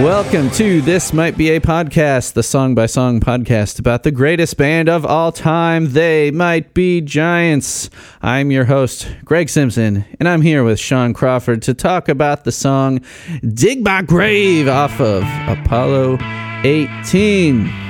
Welcome to This Might Be a Podcast, the song by song podcast about the greatest band of all time. They might be giants. I'm your host, Greg Simpson, and I'm here with Sean Crawford to talk about the song Dig My Grave off of Apollo 18.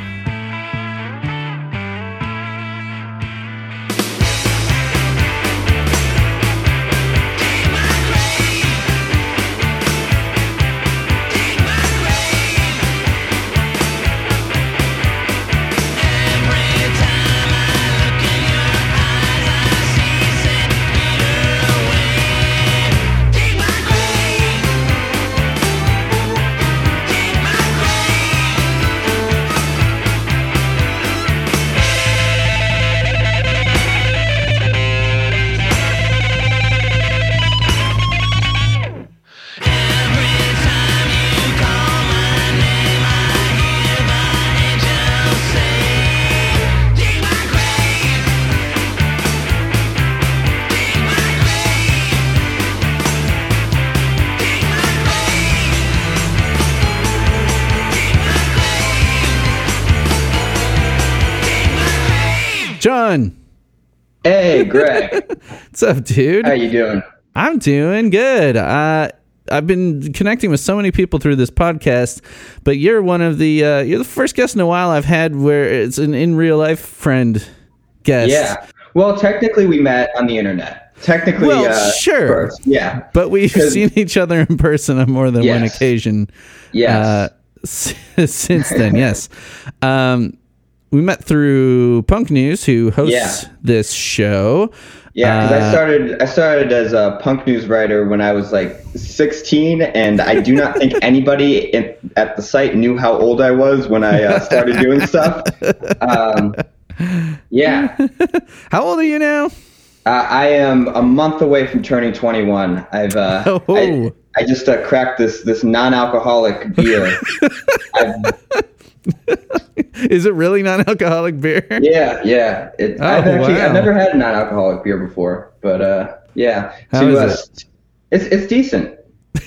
John, Hey, Greg. what's up, dude? How you doing? I'm doing good. Uh, I've been connecting with so many people through this podcast, but you're one of the uh, you're the first guest in a while I've had where it's an in real life friend guest. Yeah. Well, technically, we met on the internet. Technically, Well, uh, sure. first. Yeah. but we've seen each other in person on more than one occasion. Yes. Uh, since then, yes. Um, we met through Punk News, who hosts Yeah. this show. yeah. Because uh, I started. I started as a punk news writer when I was like 16, and I do not think anybody in, at the site knew how old I was when I uh, started doing stuff. Um, yeah. How old are you now? Uh, I am a month away from turning 21. I've uh, Oh. I, I just uh, cracked this this non-alcoholic beer. I've, Is it really non-alcoholic beer? yeah, yeah. It, Oh, I've actually wow. I've never had a non-alcoholic beer before, but uh, yeah. How To, is uh, It's it's decent.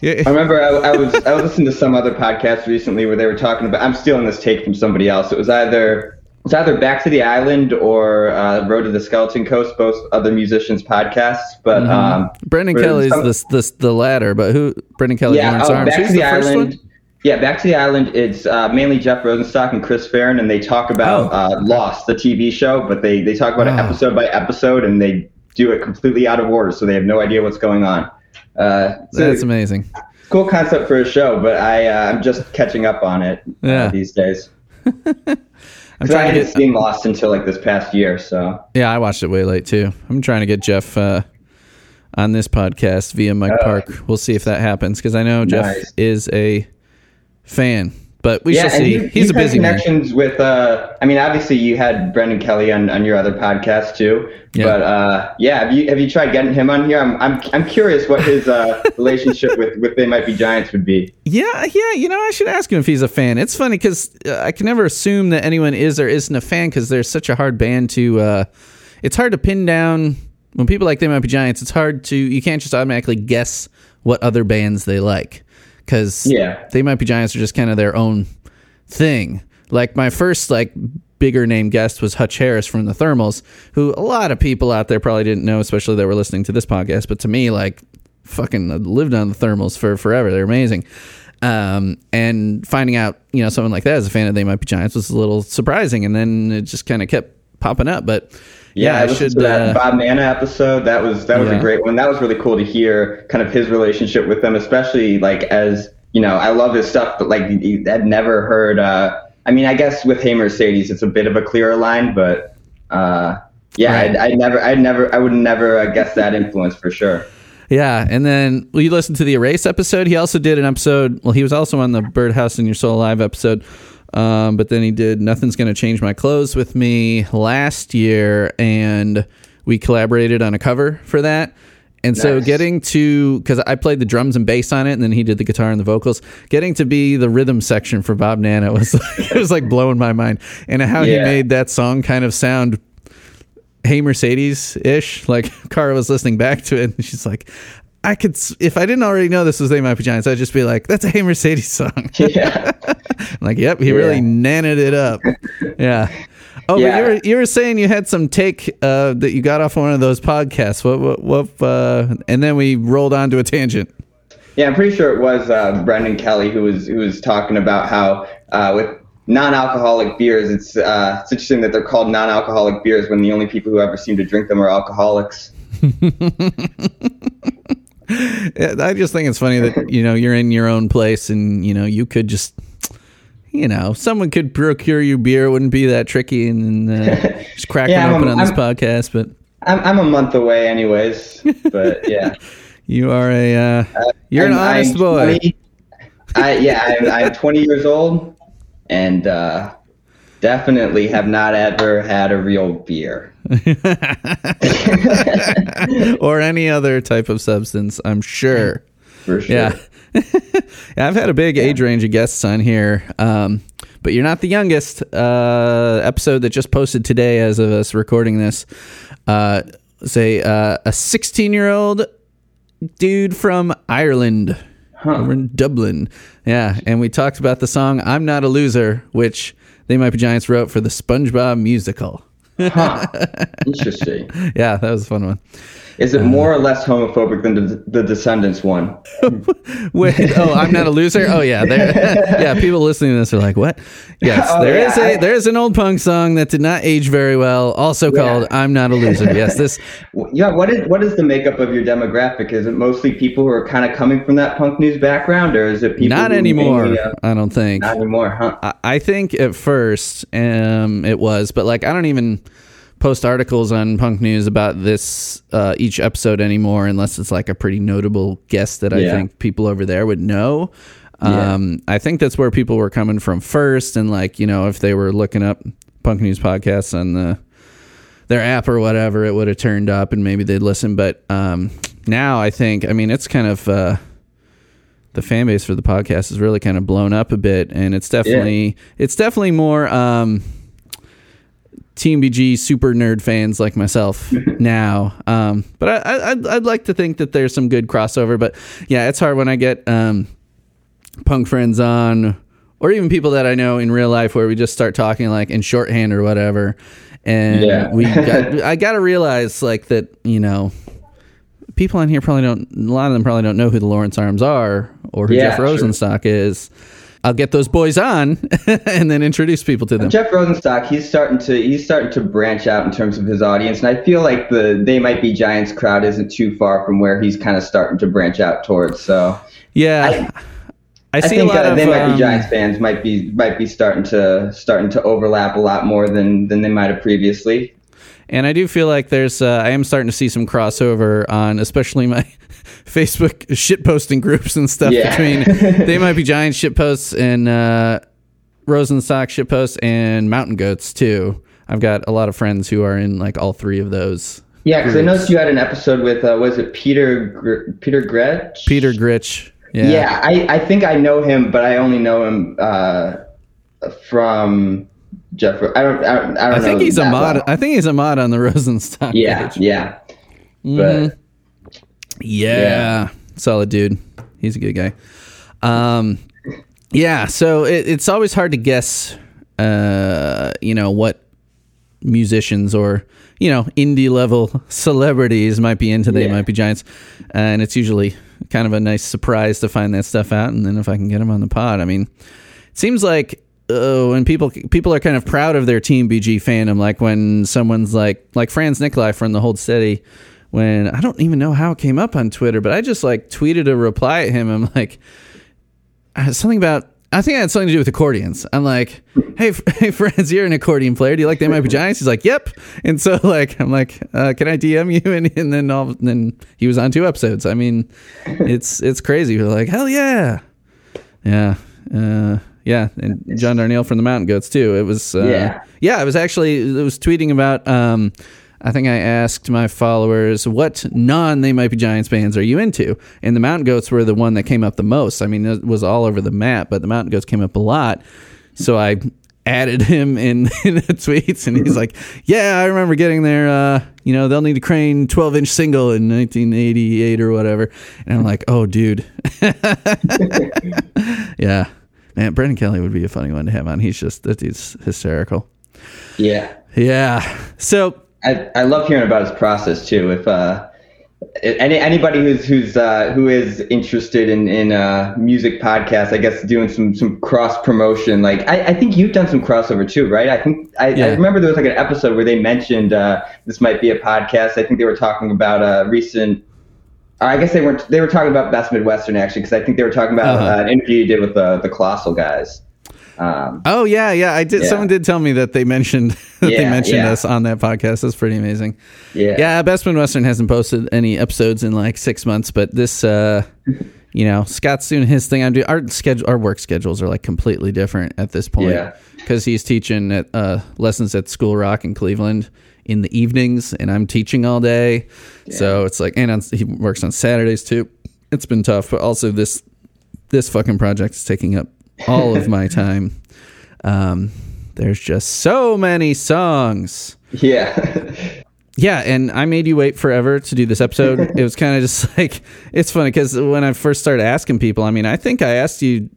Yeah. I remember I, I was I was listening to some other podcast recently where they were talking about. I'm stealing this take from somebody else. It was either it was either Back to the Island or uh, Road to the Skeleton Coast, both other musicians' podcasts. But Mm-hmm. um, Brendan Kelly's some- the, the the latter, but who? Brendan Kelly, yeah, oh, Arms. Back to the, first Island. Yeah, Back to the Island. It's uh, mainly Jeff Rosenstock and Chris Farren, and they talk about Oh. uh, Lost, the TV show, but they they talk about it Oh. episode by episode, and they do it completely out of order, so they have no idea what's going on. Uh, it's That's amazing. cool concept for a show, but I uh, I'm just catching up on it uh, Yeah. these days. I'm 'Cause I trying to hadn't get. seen Lost until like this past year, so Yeah, I watched it way late too. I'm trying to get Jeff uh, on this podcast via Mike. Park. We'll see if that happens because I know Jeff Nice. is a fan, but we shall see. He's you've a busy man. connections with. Uh, I mean, obviously you had Brendan Kelly on, on your other podcast too. Yeah. But uh, yeah, have you have you tried getting him on here? I'm I'm, I'm curious what his uh, relationship with with They Might Be Giants would be. Yeah, yeah. You know, I should ask him if he's a fan. It's funny because uh, I can never assume that anyone is or isn't a fan because they're such a hard band to. Uh, it's hard to pin down when people like They Might Be Giants. It's hard to. You can't just automatically guess what other bands they like because Yeah. They Might Be Giants are just kind of their own thing. Like my first like bigger name guest was Hutch Harris from the Thermals, who a lot of people out there probably didn't know, especially that were listening to this podcast. But to me, like fucking I lived on the Thermals for forever. They're amazing. Um, and finding out, you know, someone like that as a fan of They Might Be Giants was a little surprising. And then it just kind of kept popping up. But Yeah, yeah, I I listened should. to that Uh, Bob Nanna episode. That was that was Yeah. a great one. That was really cool to hear kind of his relationship with them, especially like as you know, I love his stuff, but like I'd never heard. Uh, I mean, I guess with Hey Mercedes, it's a bit of a clearer line, but uh, yeah, Right. I'd, I'd never, I'd never, I would never uh, guess that influence for sure. yeah, and then well, you listen to the Erase episode. He also did an episode. Well, he was also on the Birdhouse in Your Soul Live episode. Um, but then he did Nothing's Gonna Change My Clothes with me last year, and we collaborated on a cover for that. And so getting to because I played the drums and bass on it, and then he did the guitar and the vocals. Getting to be the rhythm section for Bob Nanna was like, it was like blowing my mind, and how he made that song kind of sound Hey Mercedes ish. Like Cara was listening back to it, and she's like, I could s- if I didn't already know this was They Might Be Giants, I'd just be like, that's a Hey Mercedes song. yeah, like, yep, he really Yeah. nanted it up. Yeah. Oh, Yeah. but you were you were saying you had some take uh, that you got off one of those podcasts. What what what? Uh, and then we rolled on to a tangent. yeah. I'm pretty sure it was uh, Brendan Kelly who was who was talking about how uh, with non-alcoholic beers, it's uh, it's interesting that they're called non-alcoholic beers when the only people who ever seem to drink them are alcoholics. I just think it's funny that you know you're in your own place and you know you could just you know someone could procure you beer. It wouldn't be that tricky and uh, just crack Yeah, one open I'm- on this I'm- podcast. But I'm, I'm a month away, anyways. But yeah, you are a uh, you're an I'm- I'm boy. 20 I, yeah, I'm, I'm 20 years old, and uh, definitely have not ever had a real beer. or any other type of substance. I'm sure. For sure. Yeah. yeah, I've had a big age range of guests on here, um, but you're not the youngest. Uh, episode that just posted today, as of us recording this, uh, say uh, a 16 year old dude from Ireland, over in Dublin. Yeah, and we talked about the song "I'm Not a Loser," which they might be giants wrote for the SpongeBob musical. Huh. Interesting. Yeah, that was a fun one. Is it more or less homophobic than the, the Descendants one? Wait, oh, I'm not a loser. Oh yeah, there, yeah. People listening to this are like, "What?" Yes, Oh, there yeah, is a there is an old punk song that did not age very well, also called "I'm Not a Loser." Yes, this. Yeah. What is what is the makeup of your demographic? Is it mostly people who are kind of coming from that punk news background, or is it people Not who anymore. mainly, uh, I don't think. not anymore, huh? I, I think at first um, it was, but like I don't even post articles on Punk News about this uh, each episode anymore, unless it's like a pretty notable guest that I Yeah. think people over there would know. Yeah. Um, I think that's where people were coming from first, and like you know, if they were looking up Punk News podcasts on the their app or whatever, it would have turned up, and maybe they'd listen. But um, now I think, I mean, it's kind of. Uh, the fan base for the podcast is really kind of blown up a bit, and it's definitely it's definitely more um, TMBG super nerd fans like myself now. Um, but I, I, I'd, I'd like to think that there's some good crossover. But yeah, it's hard when I get um, punk friends on, or even people that I know in real life, where we just start talking like in shorthand or whatever. And Yeah. we got, I got to realize like that, you know, people on here probably don't, a lot of them probably don't know who the Lawrence Arms are or who Yeah, Jeff sure. Rosenstock is. I'll get those boys on and then introduce people to them. Jeff Rosenstock, he's starting to he's starting to branch out in terms of his audience, and I feel like the They Might Be Giants crowd isn't too far from where he's kind of starting to branch out towards. So Yeah. I, I see think a lot uh, of They Might um, Be Giants fans might be might be starting to starting to overlap a lot more than than they might have previously. And I do feel like there's, uh, I am starting to see some crossover on, especially my Facebook shitposting groups and stuff Yeah. between they might be giant shitposts and uh, Rosenstock shit posts and Mountain Goats too. I've got a lot of friends who are in like all three of those. Yeah, because I noticed you had an episode with uh, was it Peter Gr- Peter Gretsch? Peter Gritch. Yeah. Yeah, I, I think I know him, but I only know him uh, from Jeff. I don't I don't, I don't I think he's a mod. well. I think he's a mod on the Rosenstock. Yeah, page. yeah. Mm-hmm. But Yeah. Yeah. Solid dude. He's a good guy. Um, yeah. So it, it's always hard to guess, uh, you know, what musicians or, you know, indie level celebrities might be into. They Yeah. might be giants. And it's usually kind of a nice surprise to find that stuff out. And then if I can get them on the pod, I mean, it seems like uh, when people people are kind of proud of their TMBG fandom, like when someone's like like Franz Nicolay from the Hold Steady. When I don't even know how it came up on Twitter, but I just like tweeted a reply at him. I'm like, something about I think I had something to do with accordions. I'm like, hey, f- hey, Franz, you're an accordion player. Do you like They Might Be Giants? He's like, yep. And so, like, I'm like, uh, can I DM you? And, and then all, and then he was on two episodes. I mean, it's it's crazy. We're like, hell yeah, yeah, uh, yeah. And John Darnielle from the Mountain Goats too. It was, uh, Yeah. yeah. I was actually, I was tweeting about. Um, I think I asked my followers what non They Might Be Giants bands are you into, and the Mountain Goats were the one that came up the most. I mean, it was all over the map, but the Mountain Goats came up a lot. So I added him in, in the tweets, and he's like, "Yeah, I remember getting their, uh, you know, they'll need a crane 12 inch single in 1988 or whatever." And I'm like, "Oh, dude, yeah." Man, Brendan Kelly would be a funny one to have on. He's just that dude's hysterical. Yeah. Yeah. So I, I love hearing about his process too. If uh, any anybody who's who's uh, who is interested in in uh, music podcasts, I guess doing some some cross promotion. Like I, I think you've done some crossover too, right? I think I, Yeah. I remember there was like an episode where they mentioned uh, this might be a podcast. I think they were talking about a recent. I guess they weren't. They were talking about Best Midwestern actually, because I think they were talking about Uh-huh. uh, an interview you did with the the Colossal guys. Um, Oh yeah, yeah. I did. Yeah. Someone did tell me that they mentioned that they mentioned yeah. us on that podcast. That's pretty amazing. yeah. Yeah, Bestman Western hasn't posted any episodes in like six months, but this, uh, you know, Scott's doing his thing. I'm doing our schedule. Our work schedules are like completely different at this point Yeah. because he's teaching at uh, lessons at School Rock in Cleveland in the evenings, and I'm teaching all day. So it's like, and on, he works on Saturdays too. It's been tough, but also this this fucking project is taking up all of my time. Um, there's just so many songs. Yeah. Yeah, and I made you wait forever to do this episode. it was kind of just like it's funny because when I first started asking people, I mean, I think I asked you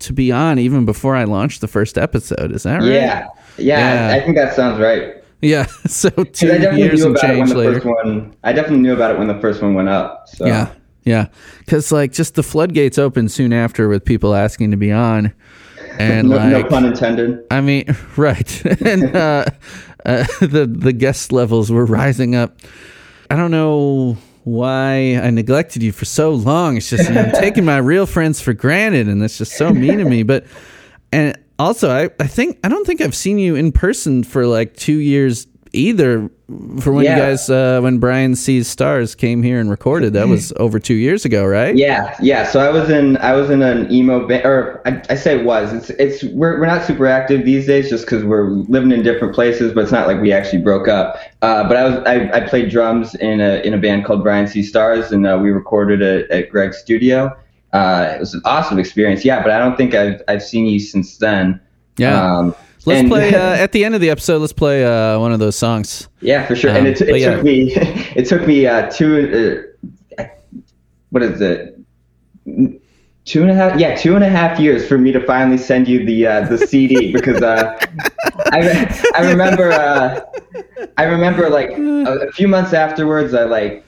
to be on even before I launched the first episode. Is that right? yeah. Yeah. Yeah. I think that sounds right. Yeah. so two I definitely years knew and about it when change the later. first one. I definitely knew about it when the first one went up. So Yeah. Yeah. Because like just the floodgates opened soon after with people asking to be on, and no, no pun intended. I mean, right. and uh, uh, the the guest levels were rising up. I don't know why I neglected you for so long. It's just you know, I'm taking my real friends for granted, and that's just so mean to me. But and also, I I think I don't think I've seen you in person for like two years either. For when Yeah. you guys, uh, when Brian sees stars came here and recorded, that was over two years ago, right? Yeah, yeah. So I was in I was in an emo band, or I, I say was. It's it's we're we're not super active these days just because we're living in different places. But it's not like we actually broke up. Uh, but I was I, I played drums in a in a band called Brian C Stars, and uh, we recorded it at Greg's studio. Uh, it was an awesome experience. Yeah, but I don't think I've I've seen you since then. Yeah. Um, Let's and- play uh, at the end of the episode. Let's play uh, one of those songs. Yeah, for sure. Um, and it, it yeah. took me it took me uh, two uh, what is it two and a half yeah two and a half years for me to finally send you the uh, the CD because uh, I I remember uh, I remember like a, a few months afterwards I like.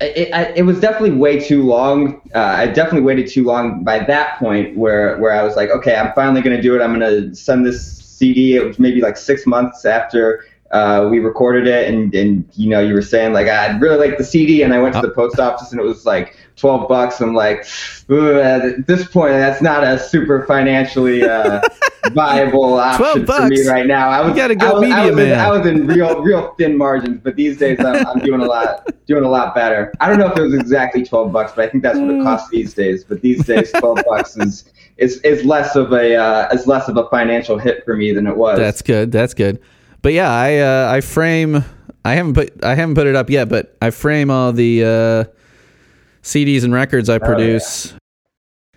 It, I, it was definitely way too long. Uh, I definitely waited too long by that point where, where I was like, okay, I'm finally going to do it. I'm going to send this CD. It was maybe like six months after uh, we recorded it. And, and, you know, you were saying like, I'd really like the CD. And I went to the post office and it was like 12 bucks. I'm like, at this point, that's not a super financially uh, viable option for me right now. I was, gotta go I was, I media was in- man. I was in real, real thin margins, but these days I'm, I'm doing a lot, doing a lot better. I don't know if it was exactly 12 bucks, but I think that's what it costs these days. But these days, 12 bucks is is is less of a uh, is less of a financial hit for me than it was. That's good. That's good. But yeah, I uh, I frame. I haven't put I haven't put it up yet, but I frame all the uh, CDs and records I produce.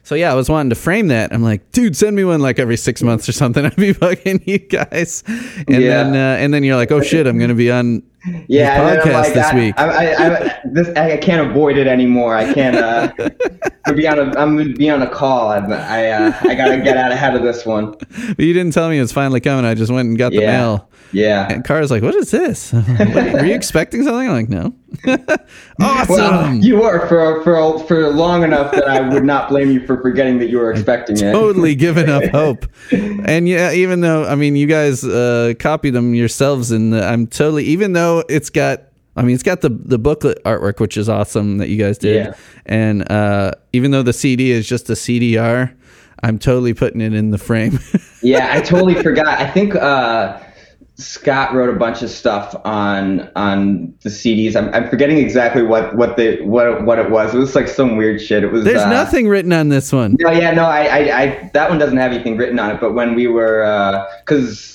So yeah, I was wanting to frame that. I'm like, dude, send me one like every six months or something. I'd be bugging you guys, and Yeah. then uh, and then you're like, oh shit, I'm gonna be on Yeah, podcast like, this I, week. I, I, I, this, I can't avoid it anymore. I can't. Uh, I'm be on a, I'm gonna be on a call. I, I, uh, I gotta get out ahead of this one. But you didn't tell me it was finally coming. I just went and got the Yeah. mail. Yeah. And Cara's like, "What is this? Were you expecting something?" I'm like, "No." awesome. Well, you were for for for long enough that I would not blame you for forgetting that you were expecting it. totally given up hope. And yeah, even though I mean, you guys uh, copied them yourselves, and I'm totally. Even though it's got, I mean, it's got the the booklet artwork, which is awesome that you guys did. Yeah. And uh, even though the CD is just a CDR, I'm totally putting it in the frame. Yeah, I totally forgot. I think uh, Scott wrote a bunch of stuff on on the CDs. I'm, I'm forgetting exactly what what the what what it was. It was like some weird shit. It was There's uh, nothing written on this one. No, yeah, no, I, I, I, that one doesn't have anything written on it. But when we were, because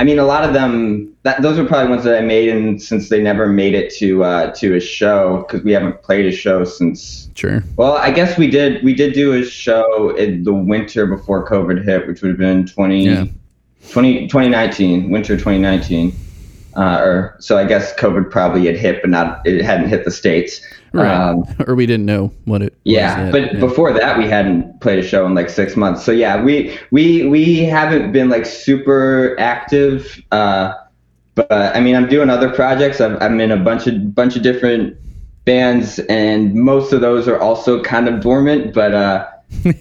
I mean, a lot of them, that those are probably ones that I made, and since they never made it to uh, to a show, because we haven't played a show since. Sure. Well, I guess we did. We did do a show in the winter before COVID hit, which would have been 20, Yeah. 20 2019, winter 2019. Uh, or so I guess COVID probably had hit, but not it hadn't hit the states. Right. Um, or we didn't know what it. yeah, was but. Yeah. before that, we hadn't played a show in like six months. So yeah, we we we haven't been like super active. Uh, but I mean, I'm doing other projects. I'm, I'm in a bunch of bunch of different bands, and most of those are also kind of dormant. But uh,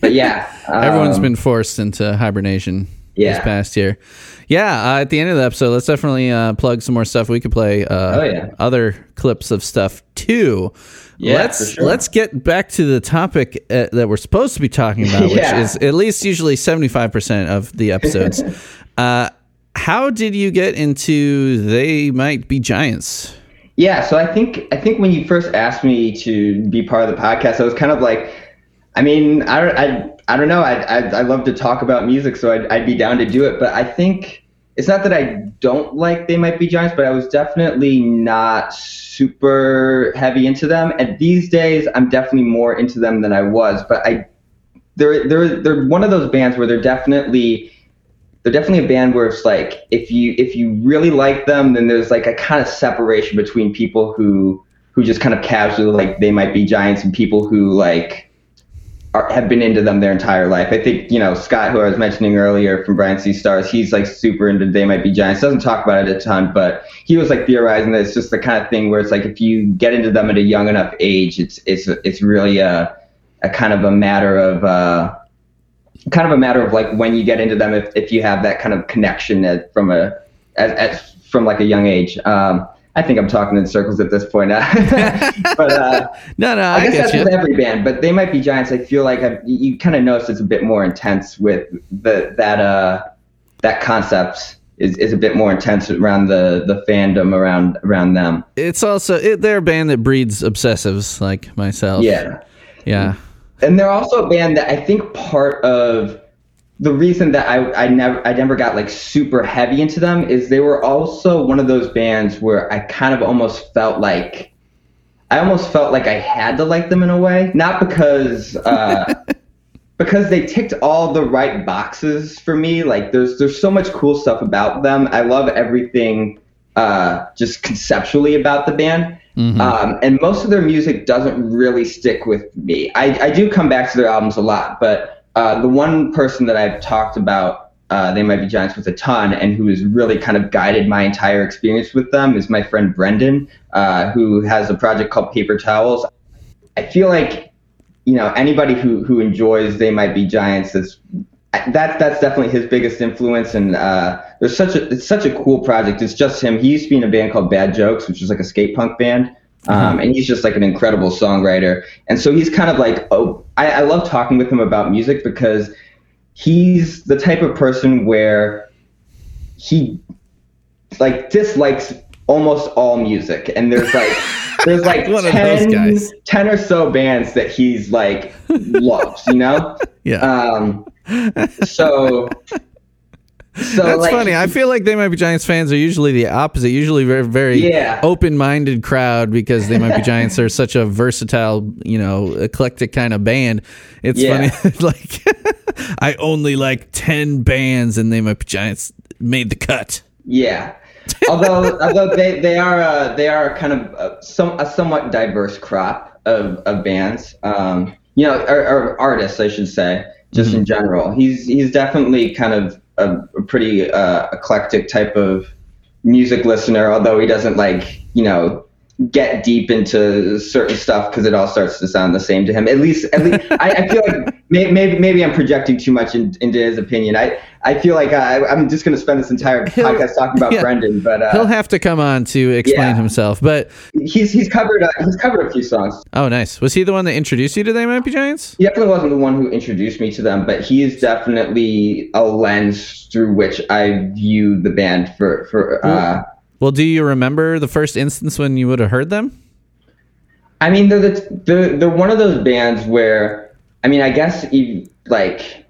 but yeah, Everyone's um, been forced into hibernation this Yeah. past year. Yeah, uh, at the end of the episode, let's definitely uh, plug some more stuff. We could play uh, Oh, yeah. other clips of stuff too. Yeah, let's sure. let's get back to the topic uh, that we're supposed to be talking about, Yeah. which is at least usually seventy five percent of the episodes. uh, how did you get into They Might Be Giants? Yeah, so I think I think when you first asked me to be part of the podcast, I was kind of like, I mean, I I, I don't know. I, I, I love to talk about music, so I'd, I'd be down to do it. But I think it's not that I don't like They Might Be Giants, but I was definitely not super heavy into them. And these days, I'm definitely more into them than I was. But I, they're they're they're one of those bands where they're definitely they're definitely a band where it's like if you if you really like them, then there's like a kind of separation between people who who just kind of casually like they might be giants and people who like are, have been into them their entire life. I think you know Scott, who I was mentioning earlier from Brian C. Stars, he's like super into They Might Be Giants. Doesn't talk about it a ton, but he was like theorizing that it's just the kind of thing where it's like if you get into them at a young enough age, it's it's it's really a a kind of a matter of uh, kind of a matter of like when you get into them if, if you have that kind of connection at, from a as, as from like a young age. Um, I think I'm talking in circles at this point. but uh, No, no, I, I, guess that's you. with every band, but they might be giants. I feel like I've, you kind of notice it's a bit more intense with the that uh that concept is, is a bit more intense around the the fandom around around them. It's also it, they're a band that breeds obsessives like myself. Yeah. yeah. and they're also a band that I think part of the reason that I, I never I never got like super heavy into them is they were also one of those bands where I kind of almost felt like I almost felt like I had to like them in a way, not because uh, because they ticked all the right boxes for me. Like there's there's so much cool stuff about them. I love everything uh, just conceptually about the band. Um, and most of their music doesn't really stick with me. I, I do come back to their albums a lot, but uh, the one person that I've talked about, uh, they might be giants with a ton, and who has really kind of guided my entire experience with them is my friend Brendan, uh, who has a project called Paper Towels. I feel like you know anybody who who enjoys they might be giants is that's that's definitely his biggest influence and uh, there's such a it's such a cool project. It's just him. He used to be in a band called bad jokes which is like a skate punk band um, and he's just like an incredible songwriter and so he's kind of like oh I, I love talking with him about music because he's the type of person where he like dislikes almost all music and there's like there's like One of those 10, guys. 10 or so bands that he's like loves you know Yeah. um so so That's like, funny. I feel like they might be Giants fans are usually the opposite. Usually very very Yeah. open-minded crowd because they might be Giants are such a versatile, you know, eclectic kind of band. It's Yeah. funny like I only like 10 bands and they might be Giants made the cut. Yeah. although although they, they are uh, they are kind of uh, some a somewhat diverse crop of, of bands. Um, you know, or, or artists, I should say, just in general. He's he's definitely kind of a, pretty uh, eclectic type of music listener. Although he doesn't like you know get deep into certain stuff because it all starts to sound the same to him. At least, at least, I, I feel like may, maybe maybe I'm projecting too much in, into his opinion. I I feel like I, I'm just going to spend this entire He'll- podcast talking about yeah. Brendan, but uh, He'll have to come on to explain Yeah. himself. But he's he's covered uh, he's covered a few songs. oh, nice. Was he the one that introduced you to They Might Be Giants? He definitely wasn't the one who introduced me to them, but he is definitely a lens through which I view the band for for. Uh, Well, do you remember the first instance when you would have heard them? I mean, they're, the, they're they're one of those bands where I mean, I guess you like.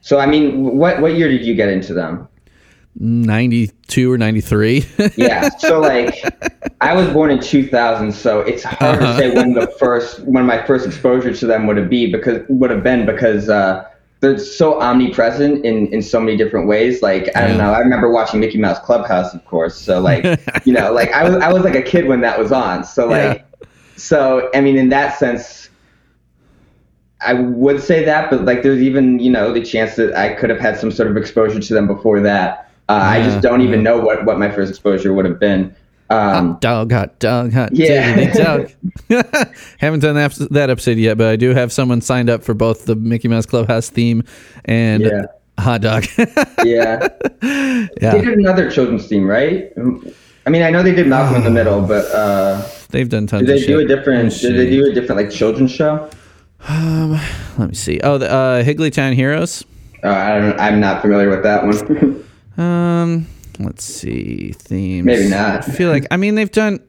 So I mean, what what year did you get into them? 92 or 93. Yeah, so like I was born in 2000, so it's hard Uh-huh. to say when the first when my first exposure to them would have be because would have been because uh, they're so omnipresent in in so many different ways. Like I don't Yeah. know, I remember watching Mickey Mouse Clubhouse, of course. So like you know, like I was I was like a kid when that was on. So like so I mean, in that sense. I would say that, but like there's even you know the chance that I could have had some sort of exposure to them before that. Uh, I just don't even yeah. know what, what my first exposure would have been. Um, hot dog, hot dog, hot Yeah. diggity dog. Haven't done that, that episode yet, but I do have someone signed up for both the Mickey Mouse Clubhouse theme and Yeah. hot dog. yeah, they did another children's theme, right? I mean, I know they did Malcolm in the Middle, but uh, they've done tons did of they do a different? Let Did they do a different like children's show? Let me see. Oh, the uh, Higglytown Heroes. Uh, I don't. I'm not familiar with that one. Um, let's see themes. Maybe not. I feel like I mean they've done.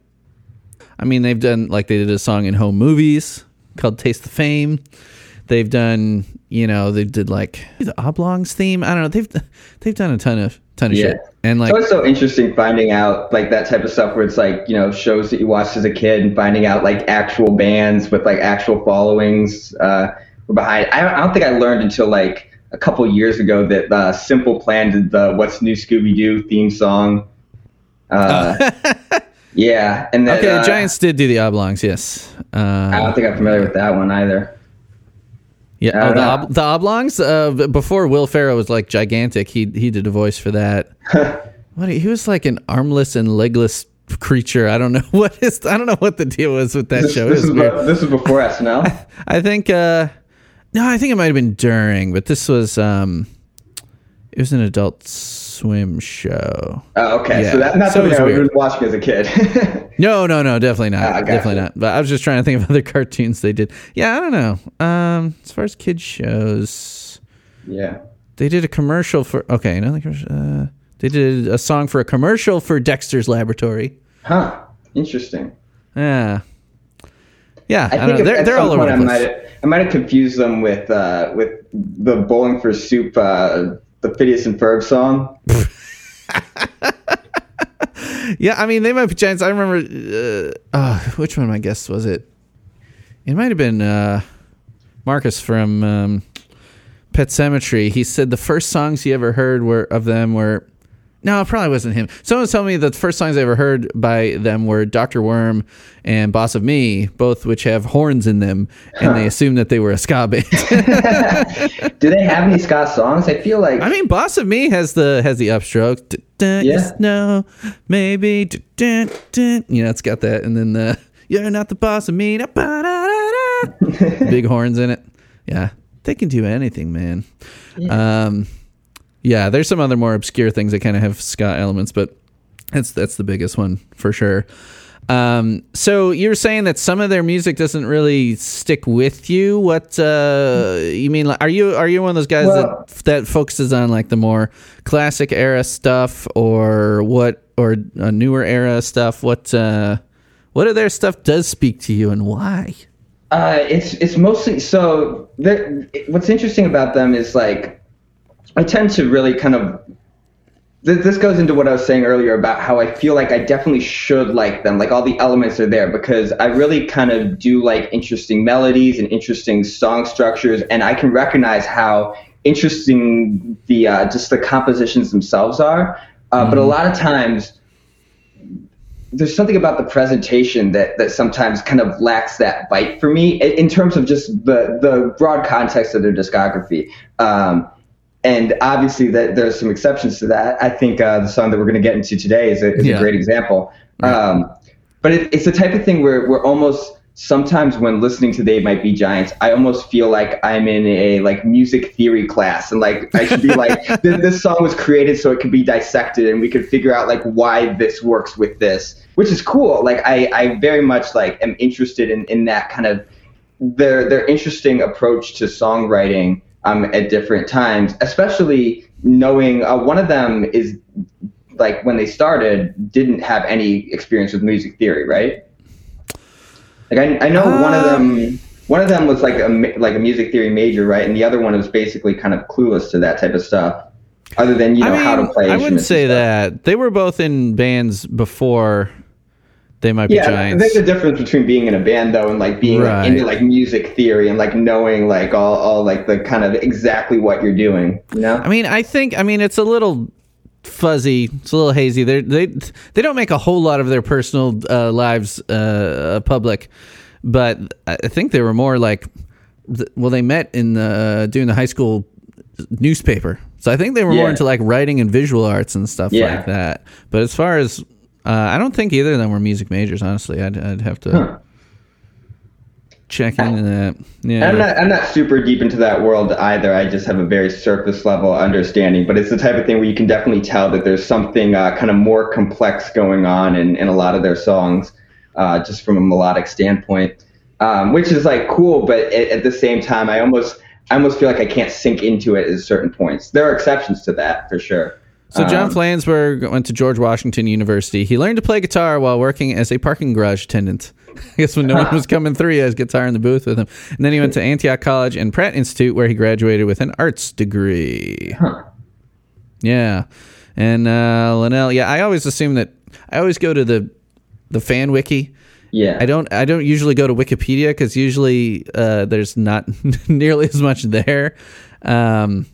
I mean they've done like they did a song in home movies called "Taste the Fame." They've done you know they did like the Oblongs theme. I don't know. They've they've done a ton of ton of Yeah. shit and like so it's so interesting finding out like that type of stuff where it's like you know shows that you watched as a kid and finding out like actual bands with like actual followings uh, were behind. I don't, I don't think I learned until like a couple years ago that uh, Simple Plan did the "What's New Scooby Doo" theme song. Uh, yeah, and then okay, uh, the Giants did do the Oblongs. Yes. I Uh, don't think I'm familiar with that one either. yeah. Oh, the, ob- the Oblongs. Uh, before Will Ferrell was like gigantic, he he did a voice for that. What he was like an armless and legless creature. I don't know what is. I don't know what the deal was with that This, show. This is be- this is before SNL. I think. uh No, I think it might have been during, but this was. um It was an Adult Swim show. Oh, okay, Yeah. so that's not So something was I was weird. watching as a kid. No, no, no, definitely not. Ah. Definitely not. But I was just trying to think of other cartoons they did. Yeah, I don't know. Um, as far as kids shows, yeah. they did a commercial for. Okay, another commercial. Uh, they did a song for a commercial for Dexter's Laboratory. Huh. Interesting. Yeah. Yeah, I, I think They're, they're all over point I the might have, I might have confused them with uh, with the Bowling for Soup, uh, the Phineas and Ferb song. Yeah, I mean, they might be giants. I remember. Uh, uh, which one of my guests was it? It might have been uh, Marcus from um, Pet Cemetery. He said the first songs he ever heard were of them were. No, it probably wasn't him. Someone was telling me that the first songs I ever heard by them were Doctor Worm and Boss of Me, both which have horns in them, and they assumed that they were a ska band. Do they have any ska songs? I feel like I mean, Boss of Me has the has the upstroke. Dun, dun, Yeah. yes, no, maybe. You know, it's got that, and then the "You're not the boss of me." Big horns in it. Yeah, they can do anything, man. Um, yeah, there's some other more obscure things that kind of have ska elements, but that's that's the biggest one for sure. Um, so you're saying that some of their music doesn't really stick with you. What uh, you mean? Like, are you are you one of those guys Well- that that focuses on like the more classic era stuff, or what, or uh, newer era stuff? What uh, what of their stuff does speak to you, and why? Uh, it's it's mostly so. What's interesting about them is like, I tend to really kind of. This goes into what I was saying earlier about how I feel like I definitely should like them. Like all the elements are there because I really kind of do like interesting melodies and interesting song structures, and I can recognize how interesting the uh, just the compositions themselves are. Uh, But a lot of times, there's something about the presentation that that sometimes kind of lacks that bite for me in, in terms of just the the broad context of their discography. Um, and obviously, that there's some exceptions to that. I think uh, the song that we're going to get into today is a, is Yeah. a great example. Um, but it, it's the type of thing where we're almost sometimes when listening to They Might Be Giants, I almost feel like I'm in a like music theory class, and like I should be like this, this song was created so it could be dissected, and we could figure out like why this works with this, which is cool. Like I, I very much like am interested in in that kind of their their interesting approach to songwriting um, at different times, especially knowing uh, one of them is like when they started didn't have any experience with music theory, right? Like I, I know one of them one of them was like a like a music theory major, right? And the other one was basically kind of clueless to that type of stuff, other than you know I mean, how to play. I wouldn't say that. They were both in bands before they might be Yeah, giants. there's a difference between being in a band though and like being like, Right. into like music theory and like knowing like all, all like the kind of exactly what you're doing. You know? I mean, I think I mean it's a little fuzzy. It's a little hazy. They they they don't make a whole lot of their personal uh, lives uh, public, but I think they were more like well, they met in the doing the high school newspaper. So I think they were more into like writing and visual arts and stuff Yeah. like that. But as far as uh, I don't think either of them were music majors. Honestly, I'd, I'd have to Huh. check into that. Yeah, I'm not I'm not super deep into that world either. I just have a very surface level understanding, but it's the type of thing where you can definitely tell that there's something uh, kind of more complex going on in, in a lot of their songs, uh, just from a melodic standpoint, um, which is like cool. But at, at the same time, I almost I almost feel like I can't sink into it at certain points. There are exceptions to that for sure. So John Um, Flansburgh went to George Washington University. He learned to play guitar while working as a parking garage attendant. I guess when no one was coming through, he had his guitar in the booth with him. And then he went to Antioch College and Pratt Institute, where he graduated with an arts degree. Huh. Yeah, and uh, Linnell. Yeah, I always assume that I always go to the the fan wiki. Yeah. I don't. I don't usually go to Wikipedia because usually uh, there's not nearly as much there. Um,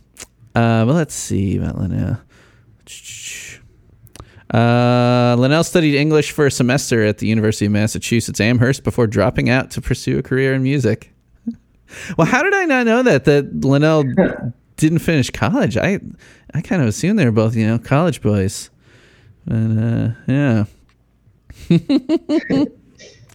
uh, but let's see about Linnell. Uh, Linnell studied English for a semester at the University of Massachusetts Amherst before dropping out to pursue a career in music. Well, how did I not know that that Linnell didn't finish college? I I kind of assumed they were both you know college boys. But uh, yeah.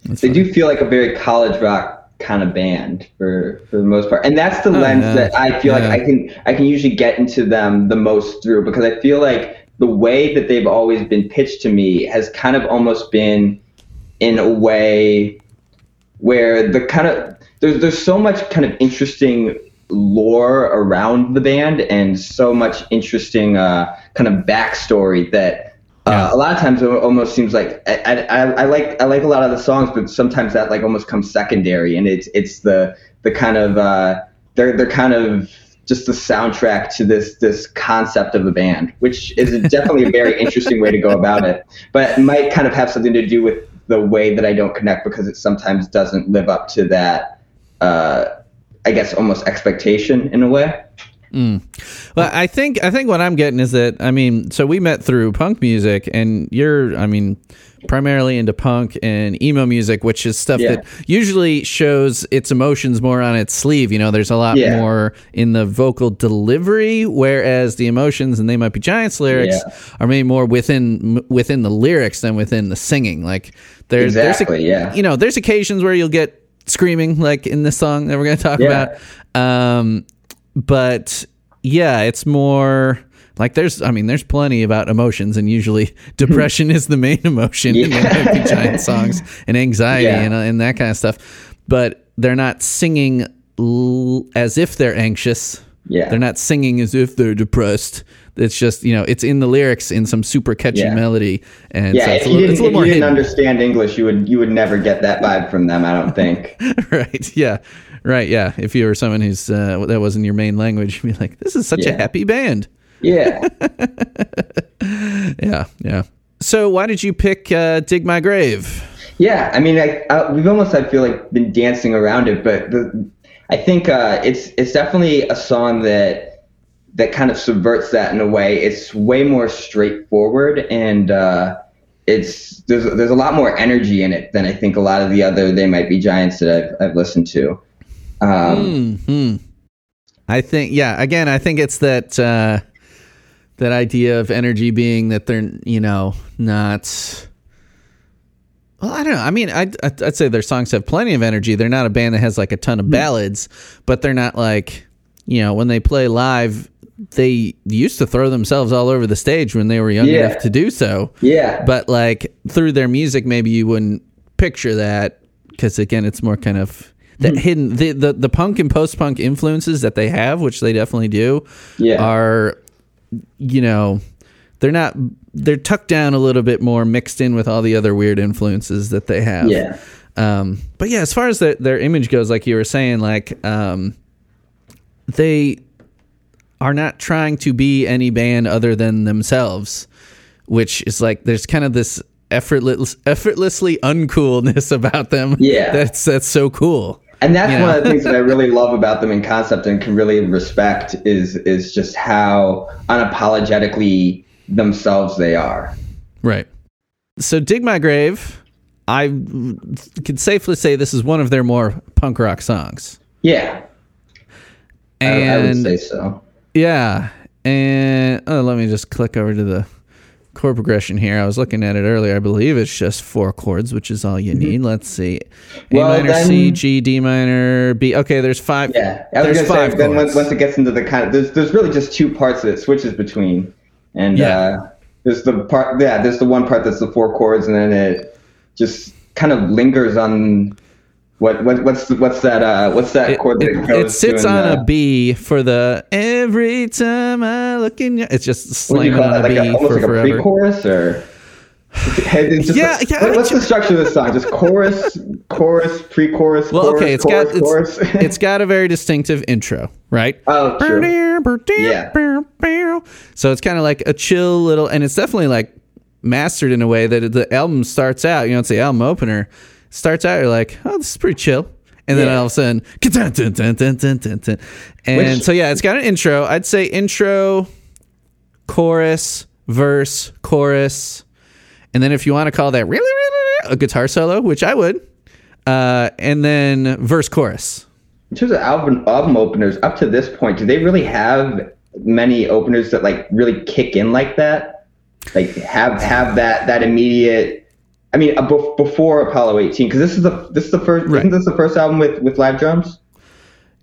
They funny. do feel like a very college rock kind of band for for the most part and that's the lens Oh, yeah. that i feel Yeah. like i can i can usually get into them the most through because i feel like the way that they've always been pitched to me has kind of almost been in a way where the kind of there's there's so much kind of interesting lore around the band and so much interesting uh, kind of backstory that uh, a lot of times it almost seems like I, I, I like I like a lot of the songs, but sometimes that like almost comes secondary, and it's it's the the kind of uh, they're they're kind of just the soundtrack to this this concept of the band, which is definitely a very interesting way to go about it, but it might kind of have something to do with the way that I don't connect because it sometimes doesn't live up to that. Uh, I guess almost expectation in a way. Well, I think I think what I'm getting is that I mean, so we met through punk music, and you're, I mean, primarily into punk and emo music, which is stuff Yeah. that usually shows its emotions more on its sleeve. You know, there's a lot Yeah. more in the vocal delivery, whereas the emotions and they might be giants lyrics Yeah. are maybe more within within the lyrics than within the singing. Like there's Exactly, there's a, yeah. you know, there's occasions where you'll get screaming like in this song that we're going to talk about. Um, but yeah, it's more like there's, I mean, there's plenty about emotions, and usually depression is the main emotion in the Giant songs, and anxiety Yeah. and, uh, and that kind of stuff. But they're not singing l- as if they're anxious. Yeah. They're not singing as if they're depressed. It's just, you know, it's in the lyrics in some super catchy Yeah. melody. And Yeah, so it's if you little, didn't, it's a little if you didn't understand English, you would you would never get that vibe from them. I don't think. right. Yeah. Right. Yeah. If you were someone who's, uh, that wasn't your main language, you'd be like, this is such a happy band. Yeah. Yeah, yeah. So why did you pick uh, "Dig My Grave"? Yeah, I mean, I, I, we've almost I feel like been dancing around it, but the, I think uh, it's it's definitely a song that that kind of subverts that in a way. It's way more straightforward, and uh, it's there's there's a lot more energy in it than I think a lot of the other they might be giants that I've I've listened to. Um, Hmm. I think yeah. Again, I think it's that uh, that idea of energy being that they're you know not. Well, I don't know. I mean, I'd, I'd I'd say their songs have plenty of energy. They're not a band that has like a ton of ballads, but they're not like you know when they play live. They used to throw themselves all over the stage when they were young Yeah. enough to do so. yeah, But like through their music, maybe you wouldn't picture that because again, it's more kind of that hidden the, the the punk and post punk influences that they have, which they definitely do, Yeah. are you know they're not they're tucked down a little bit more, mixed in with all the other weird influences that they have. yeah, Um, but yeah, as far as their, their image goes, like you were saying, like um, they are not trying to be any band other than themselves, which is like there's kind of this effortless, effortlessly uncoolness about them. Yeah. that's that's so cool. And that's one of the things that I really love about them in concept and can really respect is is just how unapologetically themselves they are. Right. So, dig my grave. I can safely say this is one of their more punk rock songs. Yeah, I, I would say so. Yeah, and oh, let me just click over to the chord progression here. I was looking at it earlier. I believe it's just four chords, which is all you need. Let's see: A. Well, minor, then- C, G, D minor, B. Okay, there's five. Yeah, I was there's gonna five say then once, chords. once it gets into the kind of there's there's really just two parts that it switches between, and Yeah. uh, there's the part yeah there's the one part that's the four chords, and then it just kind of lingers on what what what's what's that uh what's that It, chord that it- goes it sits on the- a B for the every time I look in your. It's just slamming on a like B a, almost for like a pre-chorus or It's just Yeah, yeah, what- what's the structure of this song? Just chorus, chorus, pre-chorus. Well, chorus, okay, it's chorus, got it's, it's got a very distinctive intro, right? Oh, true. Yeah. So it's kind of like a chill little, and it's definitely like mastered in a way that the album starts out. You know, it's the album opener. Starts out, you're like, oh, this is pretty chill. And then Yeah. all of a sudden, and Which- so yeah, it's got an intro. I'd say intro, chorus, verse, chorus, and then if you want to call that really, really a guitar solo, which I would, uh, and then verse, chorus. In terms of album album openers, up to this point, do they really have many openers that like really kick in like that? Like have have that that immediate. I mean, uh, bef- before Apollo 18, because this is the this is the first. Right. Isn't this the first album with with live drums?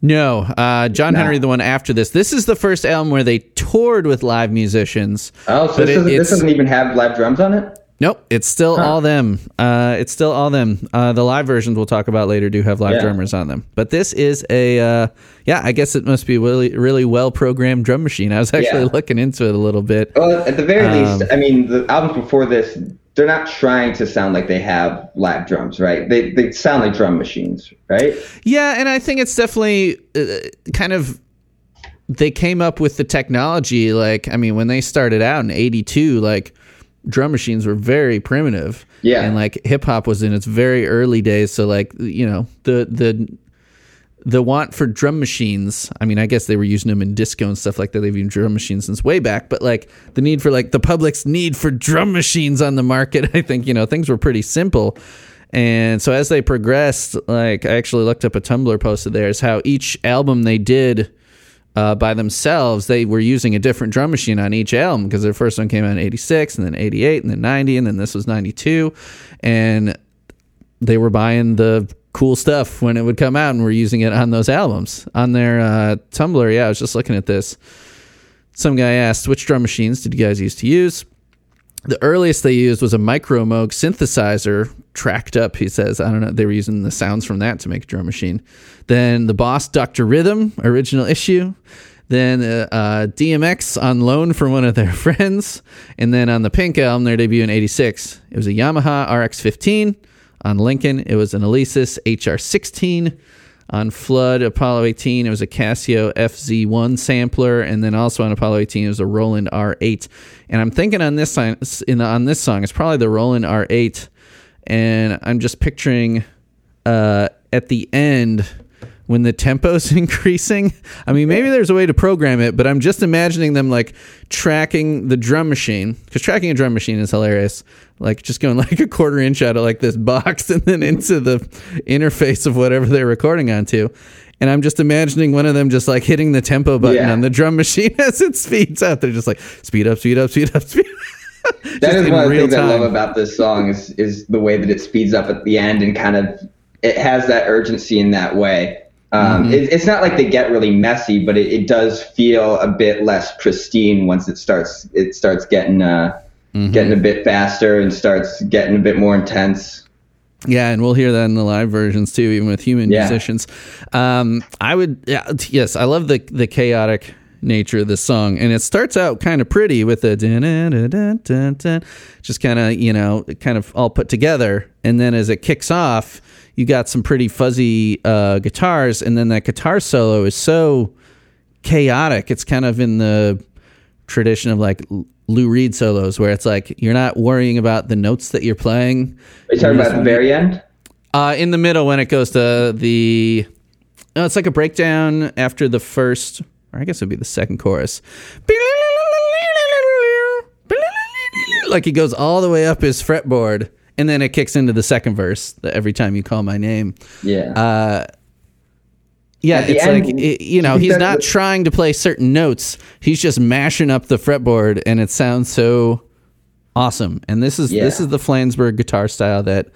No, uh, John No. Henry, the one after this. This is the first album where they toured with live musicians. Oh, so this, it- doesn't, this doesn't even have live drums on it. Nope, it's still all them. Uh, it's still all them. Uh, the live versions we'll talk about later do have live Yeah. drummers on them, but this is a uh, yeah. I guess it must be a really really well programmed drum machine. I was actually Yeah. looking into it a little bit. Well, at the very Um, least, I mean, the albums before this, they're not trying to sound like they have live drums, right? They they sound like drum machines, right? Yeah, and I think it's definitely uh, kind of they came up with the technology. Like, I mean, when they started out in '82, like drum machines were very primitive. Yeah. and like hip hop was in its very early days. So, like, you know, the the the want for drum machines. I mean, I guess they were using them in disco and stuff like that. They've used drum machines since way back, but like the need for like the public's need for drum machines on the market, I think, you know, things were pretty simple. And so as they progressed, like I actually looked up a Tumblr post of theirs, how each album they did uh, by themselves, they were using a different drum machine on each album because their first one came out in 86 and then 88 and then 90 and then this was 92. And they were buying the cool stuff when it would come out and we're using it on those albums. On their uh, tumblr yeah i was just looking at this. Some guy asked which drum machines did you guys used to use? The earliest they used was a micro moog synthesizer tracked up he says. I don't know they were using the sounds from that to make a drum machine. Then the boss dr rhythm original issue. Then uh, uh, DMX on loan from one of their friends, and then on the Pink album, their debut in '86, it was a Yamaha RX-15. On Lincoln, it was an Alesis HR-16. On Flood Apollo 18, it was a Casio FZ1 sampler, and then also on Apollo 18, it was a Roland R8. And I'm thinking on this song, in on this song, it's probably the Roland R8, and I'm just picturing uh, at the end when the tempo's increasing. I mean, maybe there's a way to program it, but I'm just imagining them like tracking the drum machine because tracking a drum machine is hilarious. Like just going like a quarter inch out of like this box and then into the interface of whatever they're recording onto. And I'm just imagining one of them just like hitting the tempo button Yeah. on the drum machine as it speeds up. They're just like speed up, speed up, speed up, speed. Up. That is one of the things I love about this song is is the way that it speeds up at the end and kind of it has that urgency in that way. Um, Mm-hmm. it, it's not like they get really messy, but it, it does feel a bit less pristine once it starts. It starts getting uh, Mm-hmm. getting a bit faster and starts getting a bit more intense. Yeah, and we'll hear that in the live versions too, even with human Yeah. musicians. Um, I would, yeah, yes, I love the the chaotic nature of this song, and it starts out kind of pretty with the dun, dun, dun, dun, dun, dun, just kind of you know, kind of all put together, and then as it kicks off, you got some pretty fuzzy uh, guitars, and then that guitar solo is so chaotic. It's kind of in the tradition of like Lou Reed solos, where it's like you're not worrying about the notes that you're playing. Are you talking about at the very end? Uh, in the middle, when it goes to the, no, it's like a breakdown after the first, or I guess it'd be the second chorus. Like he goes all the way up his fretboard, and then it kicks into the second verse. Every time you call my name, Yeah. Uh, yeah, it's end, like it, you know he's not trying to play certain notes. He's just mashing up the fretboard, and it sounds so awesome. And this is this is the Flansburgh guitar style that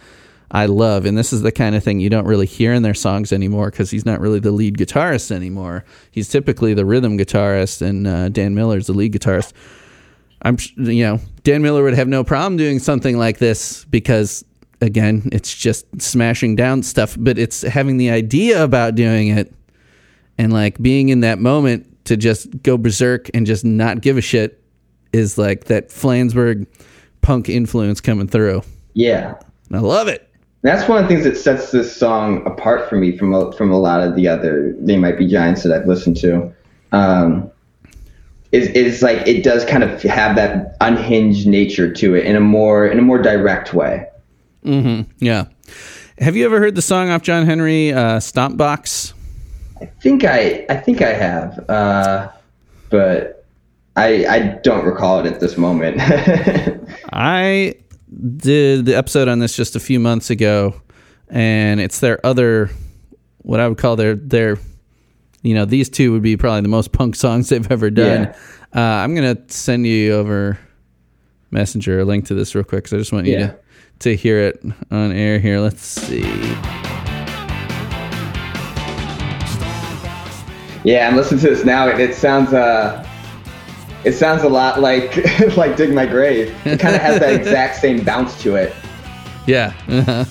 I love, and this is the kind of thing you don't really hear in their songs anymore because he's not really the lead guitarist anymore. He's typically the rhythm guitarist, and uh, Dan Miller's the lead guitarist. I'm you know Dan Miller would have no problem doing something like this because again it's just smashing down stuff but it's having the idea about doing it and like being in that moment to just go berserk and just not give a shit is like that Flansburgh punk influence coming through yeah. and I love it That's one of the things that sets this song apart for me from a, from a lot of the other They Might Be Giants that I've listened to. Um, is is like it does kind of have that unhinged nature to it in a more in a more direct way. Yeah have you ever heard the song off John Henry uh, Stomp Box I think I I think I have, uh, but I I don't recall it at this moment. I did the episode on this just a few months ago, and it's their other, what I would call their their, you know, these two would be probably the most punk songs they've ever done. Yeah. Uh, I'm gonna send you over Messenger a link to this real quick because I just want you Yeah. to to hear it on air here. Let's see. yeah, I'm listening to this now. It, it sounds uh, it sounds a lot like like Dig My Grave. It kind of has that exact same bounce to it. Yeah. uh-huh.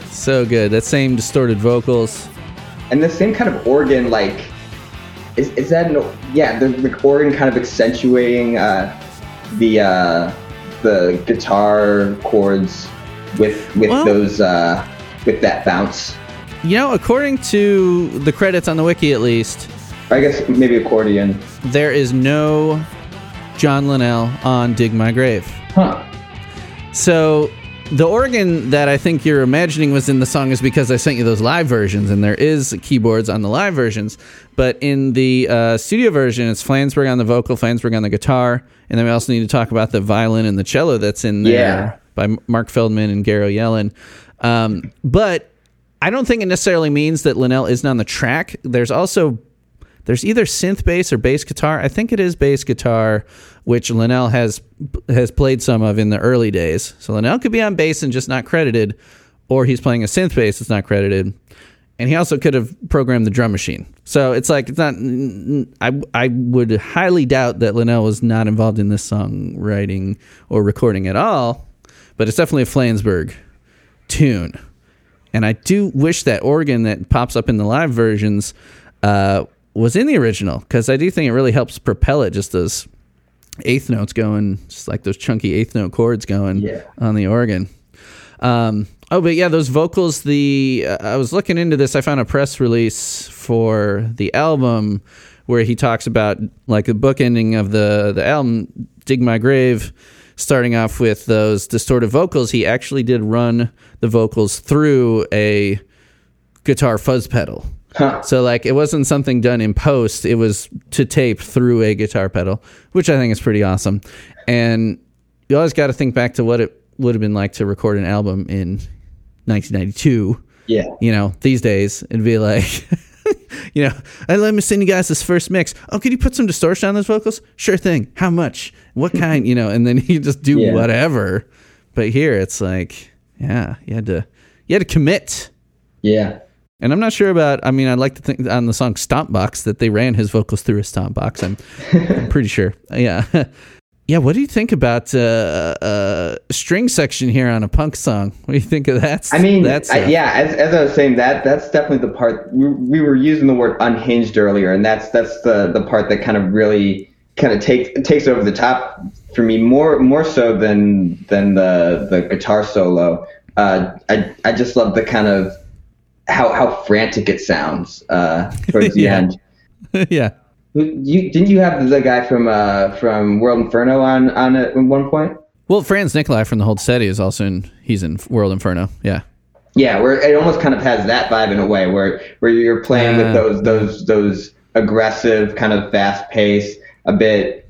so good. That same distorted vocals. and the same kind of organ like is, is that an yeah the, the organ kind of accentuating uh, the uh, the guitar chords with with Well- those uh, with that bounce? You know, according to the credits on the wiki, at least, I guess maybe accordion. there is no John Linnell on Dig My Grave. huh. So the organ that I think you're imagining was in the song is because I sent you those live versions, and there is keyboards on the live versions. But in the uh, studio version, it's Flansburgh on the vocal, Flansburgh on the guitar, and then we also need to talk about the violin and the cello that's in there Yeah. by Mark Feldman and Garo Yellen. Um, but I don't think it necessarily means that Linnell isn't on the track. There's also there's either synth bass or bass guitar. I think it is bass guitar, which Linnell has has played some of in the early days. So Linnell could be on bass and just not credited, or he's playing a synth bass that's not credited. And he also could have programmed the drum machine. So it's like it's not. I I would highly doubt that Linnell was not involved in this songwriting or recording at all. But it's definitely a Flansburgh tune. And I do wish that organ that pops up in the live versions uh, was in the original because I do think it really helps propel it. Just those eighth notes going, just like those chunky eighth note chords going Yeah. on the organ. Um, oh, but yeah, those vocals. The uh, I was looking into this. I found a press release for the album where he talks about like the book ending of the the album, "Dig My Grave." Starting off with those distorted vocals, he actually did run the vocals through a guitar fuzz pedal. Huh. So like it wasn't something done in post, it was to tape through a guitar pedal, which I think is pretty awesome. And you always got to think back to what it would have been like to record an album in 1992 Yeah. you know, these days and be like, you know, hey, let me send you guys this first mix. Oh, could you put some distortion on those vocals? Sure thing. How much? What kind? You know, and then you just do Yeah. whatever. But here it's like, yeah, you had to, you had to commit. Yeah. And I'm not sure about. I mean, I'd like to think on the song "Stomp Box" that they ran his vocals through a stomp box. I'm, I'm pretty sure. Yeah, yeah. What do you think about uh, uh, string section here on a punk song? What do you think of that? I mean, that's I, yeah. As, as I was saying, that that's definitely the part we, we were using the word unhinged earlier, and that's that's the the part that kind of really kind of takes takes over the top for me more more so than than the the guitar solo. Uh, I I just love the kind of how how frantic it sounds uh, towards the Yeah. end. yeah. You didn't you have the guy from uh, from World Inferno on on at one point? Well, Franz Nicolay from the Hold Steady is also in. He's in World Inferno. Yeah. Yeah, where it almost kind of has that vibe in a way, where where you're playing Yeah. with those those those aggressive, kind of fast pace, a bit.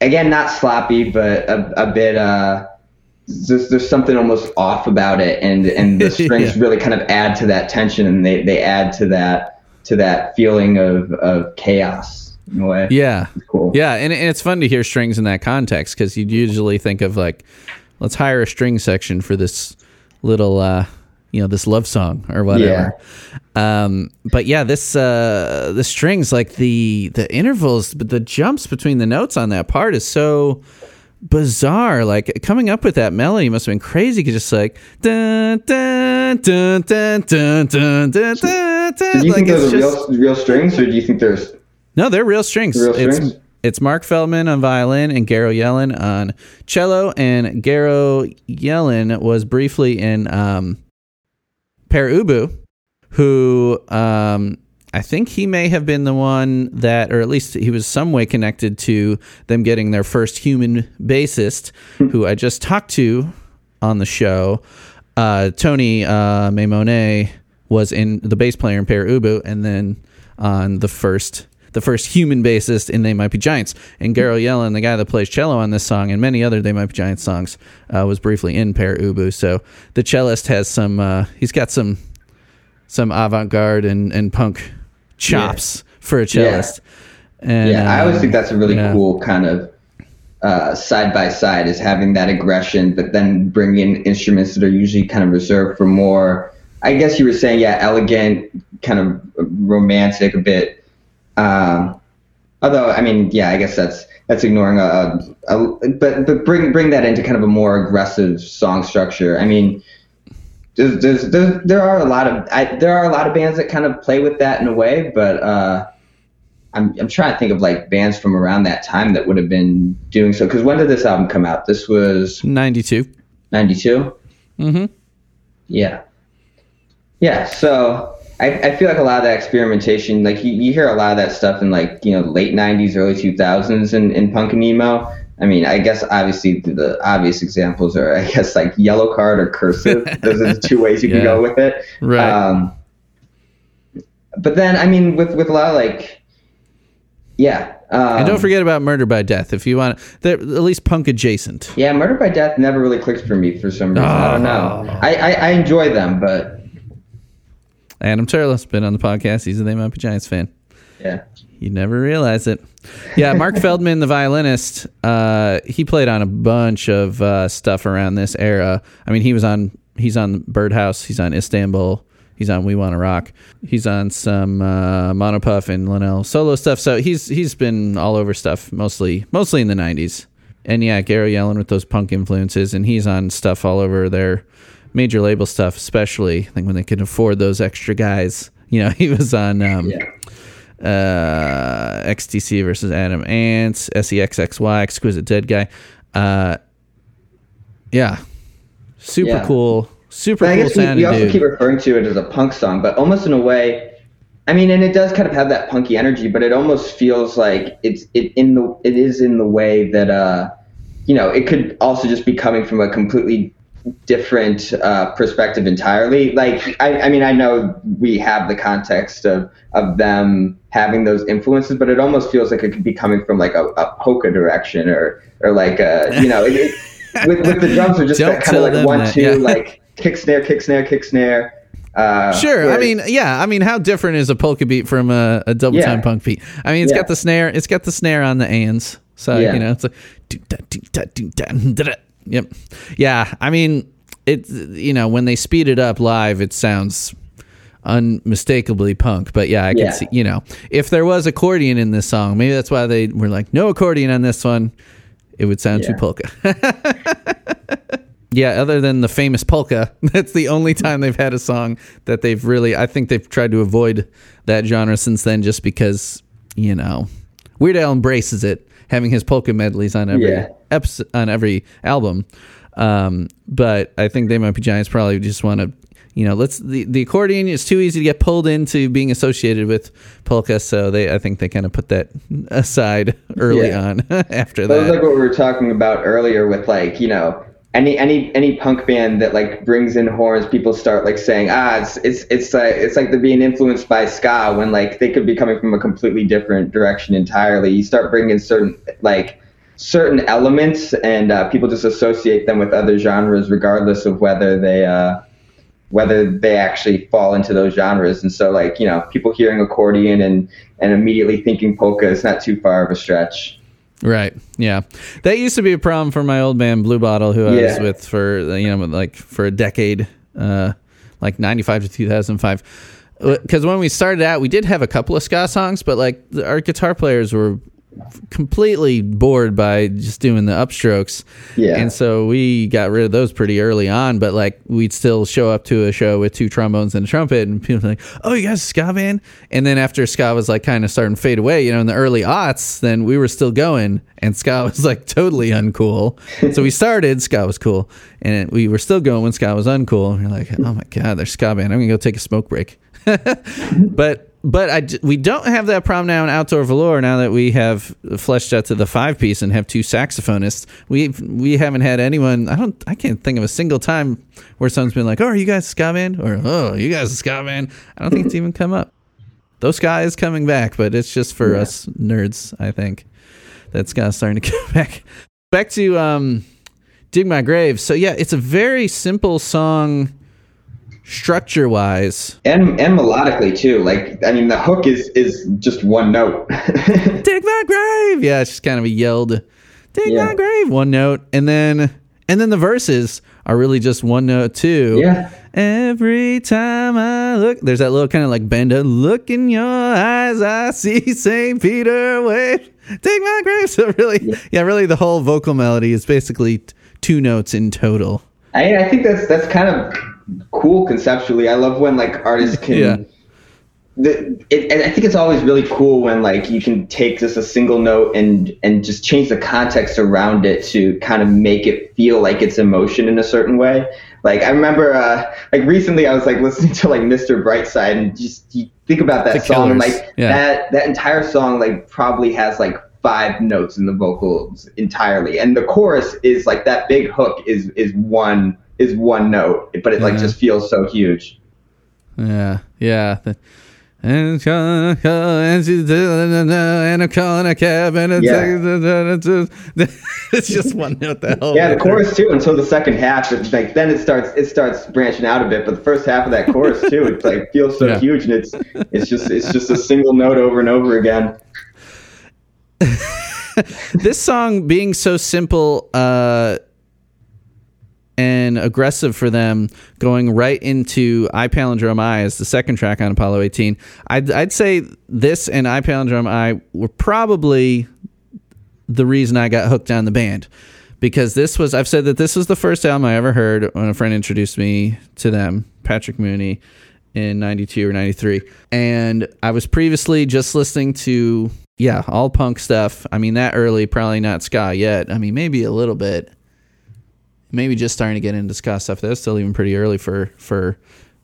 Again, not sloppy, but a, a bit. Uh, there's, there's something almost off about it, and and the strings Yeah. really kind of add to that tension, and they, they add to that to that feeling of, of chaos in a way. Yeah. Cool. Yeah, and, and it's fun to hear strings in that context because you'd usually think of like, let's hire a string section for this little, uh, you know, this love song or whatever. Um, but yeah, this uh, the strings, like the the intervals, but the jumps between the notes on that part is so bizarre. Like coming up with that melody must have been crazy. Cause just like dun dun dun dun dun dun dun. Do you think those are real, strings, or do you think there's no? They're real strings. Real strings. It's, it's Mark Feldman on violin and Garo Yellen on cello, and Garo Yellen was briefly in um, Pere Ubu, who um, I think he may have been the one that, or at least he was some way connected to them getting their first human bassist, who I just talked to on the show. Uh, Tony uh, Maimone was in the bass player in Pere Ubu, and then on the first the first human bassist in They Might Be Giants. And Garo Yellen, the guy that plays cello on this song and many other They Might Be Giants songs, uh, was briefly in Pere Ubu. So the cellist has some uh, he's got some some avant garde and, and punk chops for a cellist. And, Yeah, I always think that's a really yeah. cool kind of uh, side by side is having that aggression, but then bringing in instruments that are usually kind of reserved for more. I guess you were saying, yeah, elegant, kind of romantic, a bit. Um, although, I mean, yeah, I guess that's that's ignoring a, a, a but but bring bring that into kind of a more aggressive song structure. I mean, there's, there's, there's there are a lot of I, there are a lot of bands that kind of play with that in a way, but. uh I'm, I'm trying to think of like bands from around that time that would have been doing so. Because when did this album come out? This was 92. 92? Mm-hmm. Yeah. Yeah. So I, I feel like a lot of that experimentation, like you, you hear a lot of that stuff in like, you know, late 90s, early 2000s in, in punk and emo. I mean, I guess obviously the, obvious examples are, I guess, like Yellowcard or Cursive. Those are the two ways you can go with it. Right. Um, but then, I mean, with, with a lot of like, yeah. Um, and don't forget about Murder by Death if you want. They're at least punk adjacent. Yeah, Murder by Death never really clicks for me for some reason. I don't know. Oh. I, I, I enjoy them, but Adam Turla's been on the podcast. He's a They Might Be Giants fan. Yeah. You never realize it. Yeah, Mark Feldman, the violinist, uh, he played on a bunch of uh, stuff around this era. I mean, he was on he's on Birdhouse, he's on Istanbul, he's on We Want to Rock, he's on some uh, Mono Puff and Linnell solo stuff. So he's he's been all over stuff, mostly mostly in the '90s. And yeah, Garo Yellen with those punk influences, and he's on stuff all over their major label stuff, especially I think when they can afford those extra guys. You know, he was on. Um, Yeah. Uh, XTC versus Adam Ants, E SEXXY, Exquisite Dead Guy. Uh, yeah, super Yeah. cool, super But I cool guess we, we also dude. keep referring to it as a punk song, but almost in a way. I mean, and it does kind of have that punky energy, but it almost feels like it's it in the it is in the way that uh, you know, it could also just be coming from a completely different uh, perspective entirely. Like, I, I mean, I know we have the context of of them having those influences, but it almost feels like it could be coming from like a, a polka direction or or like a you know, it, it, with with the drums are just that kind of like one that, two yeah. like kick snare kick snare kick snare. Uh, Sure. I mean, yeah. I mean, how different is a polka beat from a, a double Yeah. time punk beat? I mean, it's Yeah. got the snare. It's got the snare on the ands. So you know, it's like do da do da do da da da. Yep. Yeah. I mean, it. You know, when they speed it up live, it sounds unmistakably punk. But yeah, I can Yeah. see. You know, if there was accordion in this song, maybe that's why they were like, no accordion on this one. It would sound too polka. Yeah, other than the famous polka, that's the only time they've had a song that they've really. I think they've tried to avoid that genre since then, just because you know, Weird Al embraces it, having his polka medleys on every Yeah. episode on every album. Um, but I think they might be giants. Probably just want to, you know, let's the the accordion is too easy to get pulled into being associated with polka, so they I think they kind of put that aside early Yeah. on after That That was like what we were talking about earlier with like, you know, any any any punk band that like brings in horns, people start like saying, ah, it's it's it's like it's like they're being influenced by ska when like they could be coming from a completely different direction entirely. You start bringing certain like certain elements, and uh, people just associate them with other genres, regardless of whether they uh, whether they actually fall into those genres. And so, like you know, people hearing accordion and and immediately thinking polka is not too far of a stretch. Right. Yeah. That used to be a problem for my old man Blue Bottle, who I was with for you know like for a decade, uh, like ninety five to two thousand five. Because when we started out, we did have a couple of ska songs, but like our guitar players were completely bored by just doing the upstrokes. Yeah. And so we got rid of those pretty early on, but like we'd still show up to a show with two trombones and a trumpet and people were like, Oh, you guys ska band? And then after ska was like kind of starting to fade away, you know, in the early aughts, then we were still going and ska was like totally uncool. so we started, ska was cool. And we were still going when ska was uncool. And we're like, Oh my God, they're ska band. I'm gonna go take a smoke break. but but I we don't have that problem now in outdoor velour. Now that we have fleshed out to the five piece and have two saxophonists, we we haven't had anyone. I don't. I can't think of a single time where someone's been like, "Oh, are you guys a ska band?" or "Oh, you guys a ska band?" I don't think it's even come up. Those ska is coming back, but it's just for us nerds. I think that ska's starting to come back. Back to um, dig my grave. So yeah, it's a very simple song structure wise and and melodically too. Like I mean, the hook is is just one note. dig my grave. Yeah, it's just kind of a yelled dig Yeah. my grave one note, and then and then the verses are really just one note too. Yeah. Every time I look, there's that little kind of like bend. a Look in your eyes, I see Saint Peter wave. Dig my grave. So really, yeah. really, the whole vocal melody is basically t- two notes in total. I I think that's that's kind of cool conceptually. I love when like artists can. Yeah. The, it, and I think it's always really cool when like you can take just a single note and and just change the context around it to kind of make it feel like it's emotion in a certain way. Like I remember, uh, like recently I was like listening to like Mr. Brightside and just you think about that The song and like yeah. that that entire song like probably has like five notes in the vocals entirely, and the chorus is like that big hook is is one is one note, but it like just feels so huge. Yeah, yeah. And calling, calling, she's doing and I'm calling a cab, and it's, Yeah. it's just one note the whole Yeah, the chorus too. Until the second half, it's like then it starts it starts branching out a bit. But the first half of that chorus too, it's like feels so Yeah. huge, and it's it's just it's just a single note over and over again. this song being so simple uh, and aggressive for them, going right into I Palindrome I as the second track on Apollo 18. I'd, I'd say this and I Palindrome I were probably the reason I got hooked on the band. Because this was, I've said that this was the first album I ever heard when a friend introduced me to them, Patrick Mooney, in 92 or 93. And I was previously just listening to, yeah, all punk stuff. I mean, that early, probably not ska yet. I mean, maybe a little bit. Maybe just starting to get into ska stuff. That was still even pretty early for, for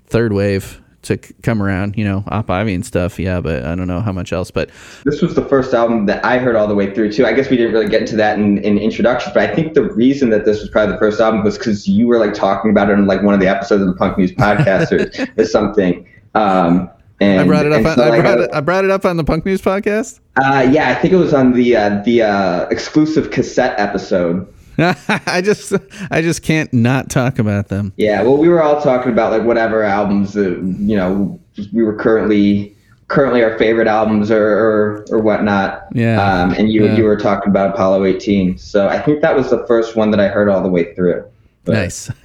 third wave to c- come around. You know, Op Ivy and stuff. Yeah, but I don't know how much else. But This was the first album that I heard all the way through too. I guess we didn't really get into that in, in introductions, but I think the reason that this was probably the first album was because you were like talking about it in like one of the episodes of the Punk News podcast or, or something. Um, and, I brought it up. On, so, I brought it. I brought it up on the Punk News podcast. Uh, yeah, I think it was on the uh, the uh, exclusive cassette episode. I just I just can't not talk about them. Yeah, well, we were all talking about like whatever albums that you know we were currently currently our favorite albums or or, or whatnot. Yeah. Um, and you Yeah. you were talking about Apollo 18, so I think that was the first one that I heard all the way through. But- Nice.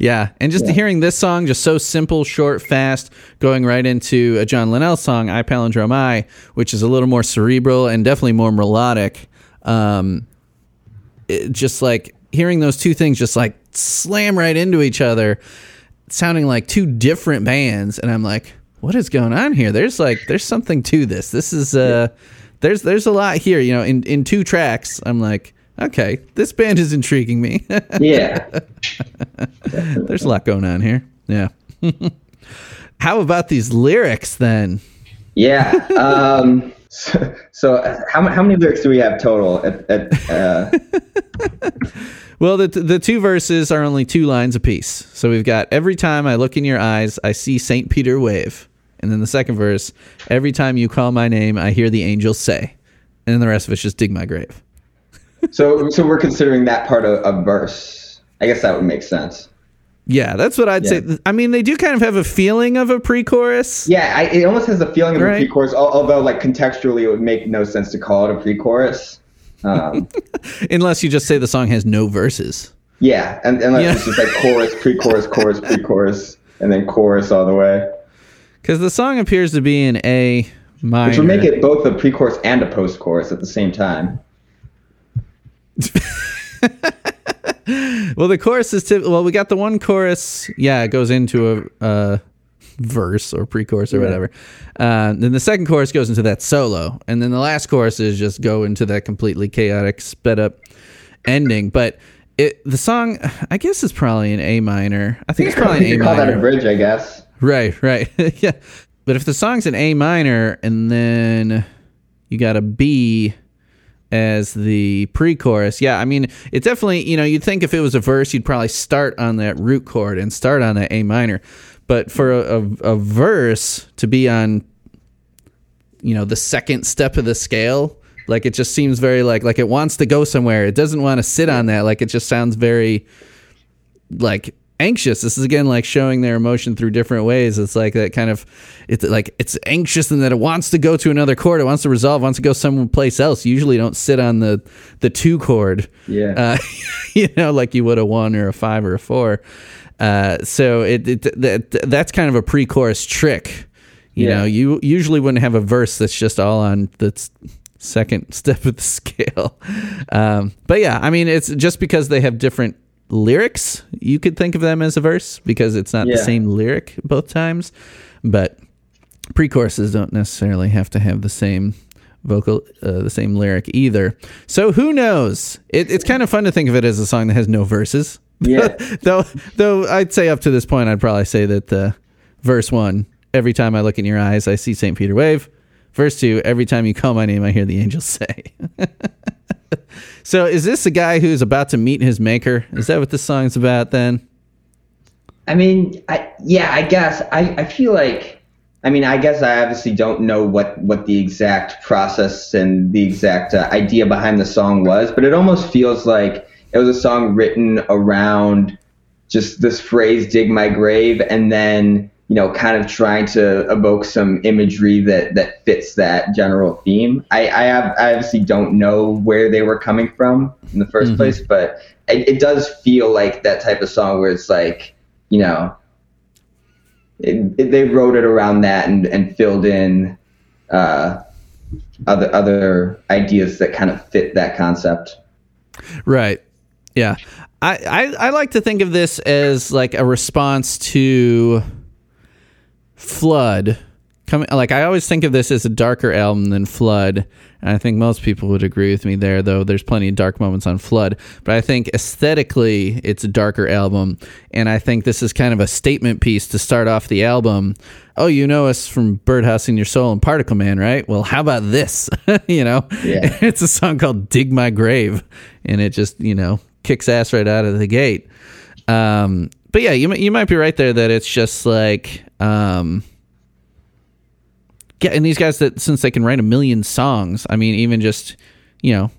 yeah. And just Yeah. hearing this song, just so simple, short, fast, going right into a John Linnell song, I Palindrome I, which is a little more cerebral and definitely more melodic. Um, it, just like hearing those two things just like slam right into each other, sounding like two different bands. And I'm like, what is going on here? There's like, there's something to this. This is, uh, there's, there's a lot here, you know, in, in two tracks. I'm like, okay, this band is intriguing me. Yeah. There's a lot going on here. Yeah. How about these lyrics then? Yeah. Um, so, so how, how many lyrics do we have total? At, at, uh, Well, the the two verses are only two lines apiece. So we've got every time I look in your eyes, I see Saint Peter wave, and then the second verse, every time you call my name, I hear the angels say, and then the rest of it's just dig my grave. so so we're considering that part a, a verse. I guess that would make sense. Yeah, that's what I'd Yeah. say. I mean, they do kind of have a feeling of a pre-chorus. Yeah, I, it almost has a feeling of Right. a pre-chorus, although like contextually it would make no sense to call it a pre-chorus. Um, Unless you just say the song has no verses. yeah, and unless Yeah. it's just like chorus, pre-chorus, chorus, pre-chorus, and then chorus all the way, Because the song appears to be in A minor. which would make it both a pre-chorus and a post-chorus at the same time. Well, the chorus is typ- well, we got the one chorus. Yeah, it goes into a uh, verse or pre-chorus or Yeah. whatever. Uh, then the second chorus goes into that solo, and then the last chorus is just go into that completely chaotic, sped up ending. But it the song, I guess, is probably in A minor. I think it's probably in A could call that a bridge, I guess. Right, right, yeah. But if the song's in A minor and then you got a B as the pre-chorus, yeah, I mean, it definitely, you know, you'd think if it was a verse, you'd probably start on that root chord and start on that A minor. But for a, a, a verse to be on, you know, the second step of the scale, like it just seems very like like it wants to go somewhere. It doesn't want to sit on that. Like it just sounds very like anxious. This is again like showing their emotion through different ways. It's like that kind of it's like it's anxious and that it wants to go to another chord. It wants to resolve, wants to go someplace else. You usually don't sit on the the two chord. Yeah. Uh, you know, like you would a one or a five or a four. Uh, so it, it that that's kind of a pre-chorus trick. You Yeah. know, you usually wouldn't have a verse that's just all on the second step of the scale. Um, but yeah, I mean, it's just because they have different lyrics, you could think of them as a verse because it's not the same lyric both times. But pre-choruses don't necessarily have to have the same vocal, uh, the same lyric either. So who knows? It, it's kind of fun to think of it as a song that has no verses. Yeah. though, though I'd say up to this point, I'd probably say that uh, verse one, every time I look in your eyes, I see St. Peter wave. Verse two, every time you call my name, I hear the angels say. so is this a guy who's about to meet his maker? Is that what this song's about then? I mean, I, yeah, I guess I, I feel like, I mean, I guess I obviously don't know what, what the exact process and the exact uh, idea behind the song was, but it almost feels like it was a song written around just this phrase, dig my grave, and then, you know, kind of trying to evoke some imagery that, that fits that general theme. I, I, have, I obviously don't know where they were coming from in the 1st Mhm. place, but it, it does feel like that type of song where it's like, you know, it, it, they wrote it around that and, and filled in uh, other other ideas that kind of fit that concept. Right. Yeah. I, I, I like to think of this as like a response to Flood coming like I always think of this as a darker album than Flood. And I think most people would agree with me there, though there's plenty of dark moments on Flood. But I think aesthetically, it's a darker album. And I think this is kind of a statement piece to start off the album. Oh, you know us from Birdhouse in Your Soul and Particle Man, right? Well, how about this? you know, Yeah. it's a song called Dig My Grave. And it just, you know, kicks ass right out of the gate. Um, but yeah, you, you might be right there that it's just like. Um, yeah, and these guys that since they can write a million songs, I mean, even just you know,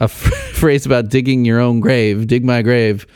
a f- phrase about digging your own grave, dig my grave,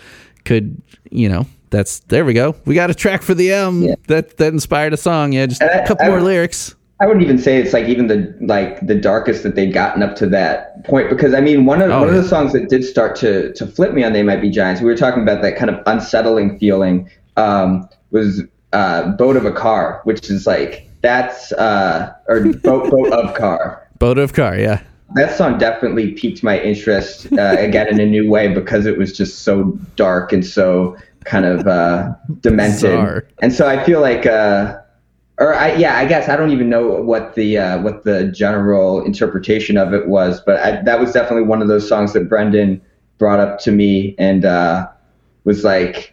could you know, that's there we go. We got a track for the M Yeah. that that inspired a song. Yeah, just And I- a couple I- more lyrics. I wouldn't even say it's like even the like the darkest that they've gotten up to that point because I mean one of Oh, one yeah. of the songs that did start to to flip me on They Might Be Giants we were talking about that kind of unsettling feeling um, was uh, Boat of a Car which is like that's uh, or Boat Boat of Car Boat of car, yeah. that song definitely piqued my interest uh, again in a new way because it was just so dark and so kind of uh, demented. Bizarre. And so I feel like, uh, or I, yeah, I guess I don't even know what the uh, what the general interpretation of it was, but I, that was definitely one of those songs that Brendan brought up to me and uh, was like.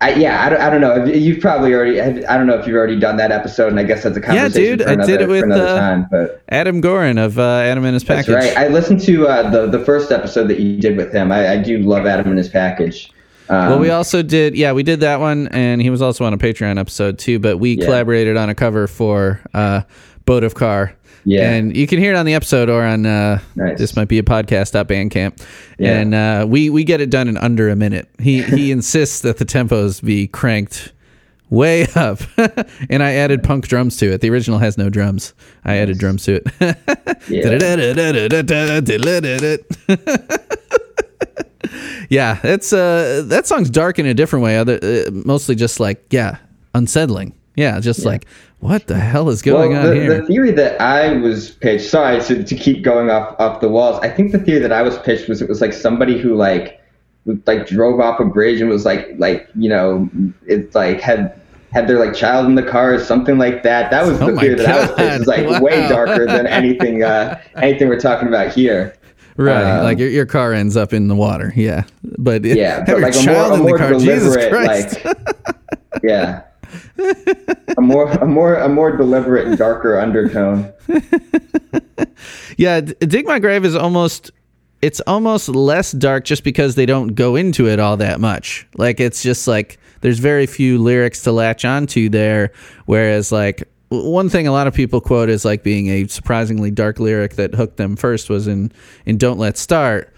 I, yeah, I don't, I don't know. You've probably already. I don't know if you've already done that episode, and I guess that's a conversation dude, for I another, did it with, for another uh, time. But Adam Goren of uh, Adam and his that's package. right. I listened to uh, the the first episode that you did with him. I, I do love Atom and his package. Um, Well, we also did, yeah, we did that one, and he was also on a Patreon episode too. But we Yeah. collaborated on a cover for uh, "Boat of Car." Yeah. and you can hear it on the episode or on uh, Nice. this might be a podcast at Bandcamp. Yeah. And uh, we we get it done in under a minute. He he insists that the tempos be cranked way up, and I added punk drums to it. The original has no drums. I added drums to it. yeah, it's uh that song's dark in a different way. Other uh, mostly just like yeah, unsettling. Yeah, just like what the hell is going well, on the, here? the theory that I was pitched. Sorry to, to keep going off off the walls. I think the theory that I was pitched was it was like somebody who like like drove off a bridge and was like like you know it's like had had their like child in the car or something like that. That was Oh the my theory that I was pitched. It was God. like way darker than anything uh, anything we're talking about here. Right, Um, like your, your car ends up in the water. Yeah, but Yeah, have but like a more, child a more the car. Jesus deliberate, Christ! like, yeah, a more, a more, a more deliberate, and darker undertone. yeah, dig my grave is almost. It's almost less dark just because they don't go into it all that much. Like it's just like there's very few lyrics to latch onto there. Whereas like one thing a lot of people quote as like being a surprisingly dark lyric that hooked them first was in in Don't Let's Start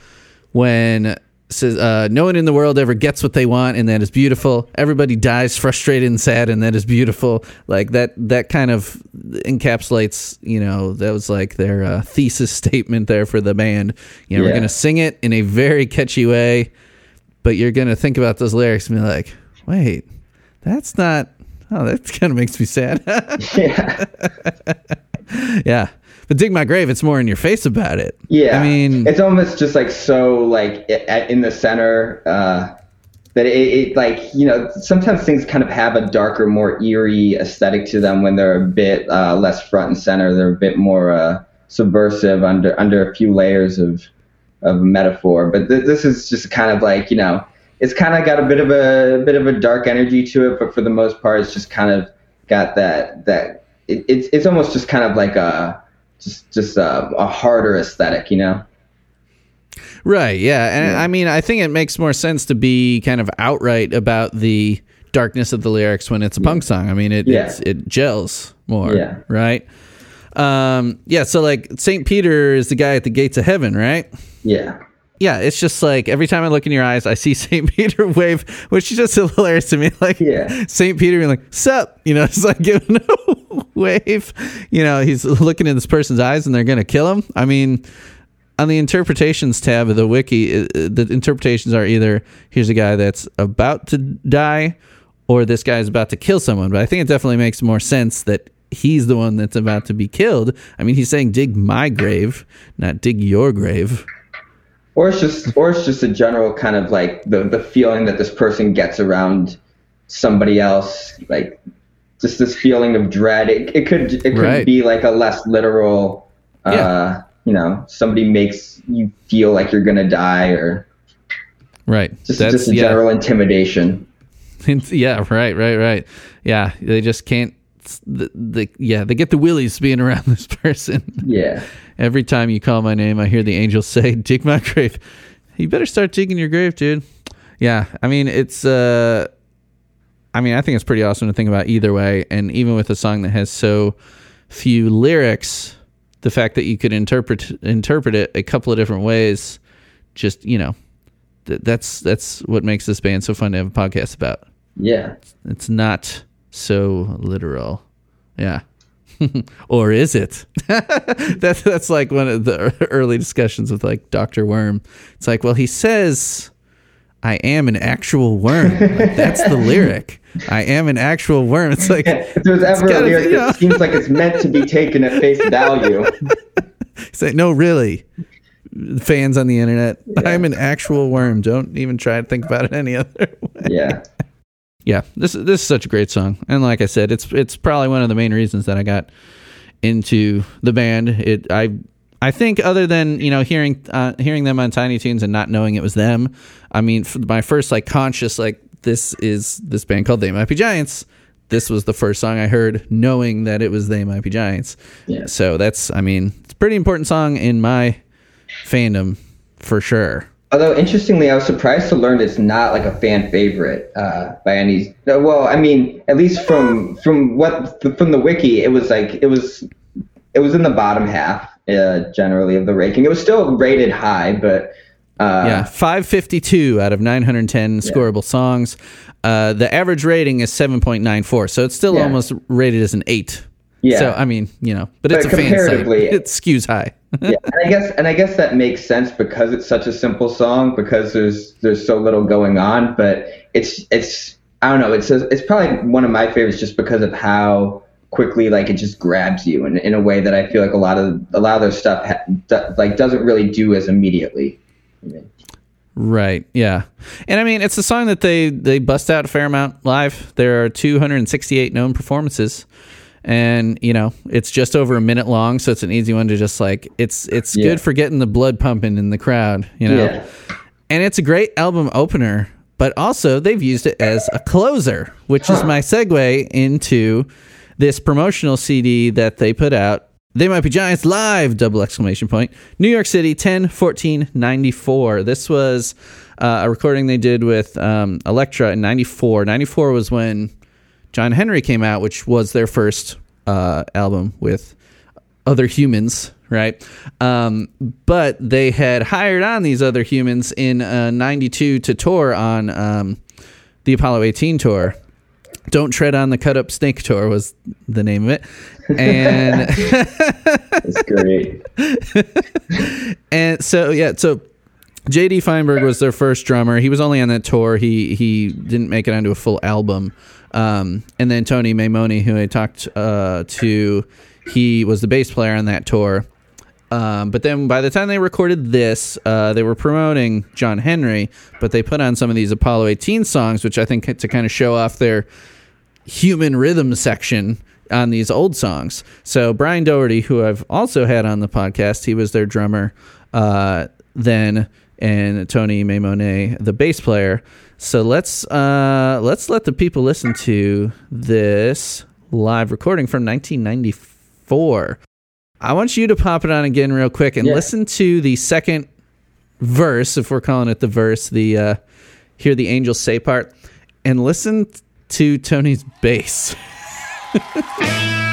when says uh, no one in the world ever gets what they want and that is beautiful. Everybody dies frustrated and sad and that is beautiful. Like that that kind of encapsulates you know that was like their uh, thesis statement there for the band. You know we're gonna sing it in a very catchy way but you're gonna think about those lyrics and be like wait that's not oh that kind of makes me sad yeah, yeah but dig my grave it's more in your face about it yeah. i mean it's almost just like so, like in the center. Uh, that it, it, like you know, sometimes things kind of have a darker, more eerie aesthetic to them when they're a bit uh, less front and center. They're a bit more uh, subversive under under a few layers of of metaphor. But th- this is just kind of like you know, it's kind of got a bit of a, bit of a dark energy to it, but for the most part, it's just kind of got that that it, it's it's almost just kind of like a just just a, a harder aesthetic, you know. Right, yeah. And I mean, I think it makes more sense to be kind of outright about the darkness of the lyrics when it's a punk song. I mean, it Yeah. it gels more, Yeah. right? Um, yeah, so like St. Peter is the guy at the gates of heaven, right? Yeah. Yeah, it's just like every time I look in your eyes, I see St. Peter wave, which is just hilarious to me. Like Yeah. St. Peter being like, sup, you know, it's like giving a wave. You know, he's looking in this person's eyes and they're going to kill him. I mean, on the interpretations tab of the wiki, uh, the interpretations are either here's a guy that's about to die or this guy's about to kill someone. But I think it definitely makes more sense that he's the one that's about to be killed. I mean, he's saying dig my grave, not dig your grave. Or it's just or it's just a general kind of like the the feeling that this person gets around somebody else, like just this feeling of dread. It, it could it could Right. be like a less literal. Uh, Yeah. You know, somebody makes you feel like you're gonna die, or Right. just just a yeah. general intimidation. yeah, right, right, right. Yeah, they just can't. The, the yeah, they get the willies being around this person. Yeah. Every time you call my name, I hear the angels say, "Dig my grave." You better start digging your grave, dude. Yeah, I mean it's. uh I mean, I think it's pretty awesome to think about either way, and even with a song that has so few lyrics, the fact that you could interpret interpret it a couple of different ways, just you know, th- that's that's what makes this band so fun to have a podcast about. Yeah. It's not so literal. Yeah. or is it? that's that's like one of the early discussions with like Dr. Worm. It's like, well, he says I am an actual worm. Like, that's the lyric. I am an actual worm. It's like If there's ever a be, you know. that seems like it's meant to be taken at face value, it's like no, really. Fans on the internet, I'm an actual worm. Don't even try to think about it any other way. yeah. Yeah this this is such a great song. And like i said it's it's probably one of the main reasons that i got into the band. It i i think other than you know hearing uh, hearing them on tiny toons and not knowing it was them i mean my first like conscious like this is this band called they might be giants. This was the first song i heard knowing that it was they might be giants. Yeah. so that's i mean it's a pretty important song in my fandom for sure Although interestingly, I was surprised to learn it's not like a fan favorite uh, by any. Well, I mean, at least from from what from the wiki, it was like it was it was in the bottom half uh, generally of the ranking. It was still rated high, but uh, Yeah, 552 out of 910 scoreable songs. Uh, the average rating is 7.94, so it's still Yeah. almost rated as an 8. Yeah. So, I mean, you know, but, But it's a fan site. comparatively- It skews high. yeah, and I guess and I guess that makes sense because it's such a simple song because there's there's so little going on, but it's it's I don't know, it's it's probably one of my favorites just because of how quickly like it just grabs you in, in a way that I feel like a lot of a lot of their stuff ha- like doesn't really do as immediately. Right. Yeah. And I mean, it's a song that they they bust out a fair amount live. There are 268 known performances. And, you know, it's just over a minute long, so it's an easy one to just like it's it's Yeah. good for getting the blood pumping in the crowd, you know. Yeah. And it's a great album opener, but also they've used it as a closer, which is my segue into this promotional CD that they put out. They might be Giants live, double exclamation point. New York City, 10 14 94. This was uh, a recording they did with um, Elektra in 94. 94 was when John Henry came out, which was their first uh, album with other humans, right? Um, but they had hired on these other humans in uh, 92 to tour on um, the Apollo 18 tour. Don't Tread on the Cut Up Snake Tour was the name of it. And It's great. and so yeah, so JD Feinberg was their first drummer. He was only on that tour. He he didn't make it onto a full album. Um, and then Tony Maimone, who I talked uh, to, he was the bass player on that tour. Um, but then by the time they recorded this, uh, they were promoting John Henry, but they put on some of these Apollo 18 songs, which I think to kind of show off their human rhythm section on these old songs. So Brian Doherty, who I've also had on the podcast, he was their drummer uh, then, and Tony Maimone, the bass player. So let's uh, let's let the people listen to this live recording from 1994. I want you to pop it on again real quick and Yeah. listen to the second verse, if we're calling it the verse, the uh, hear the angels say part, and listen to Tony's bass.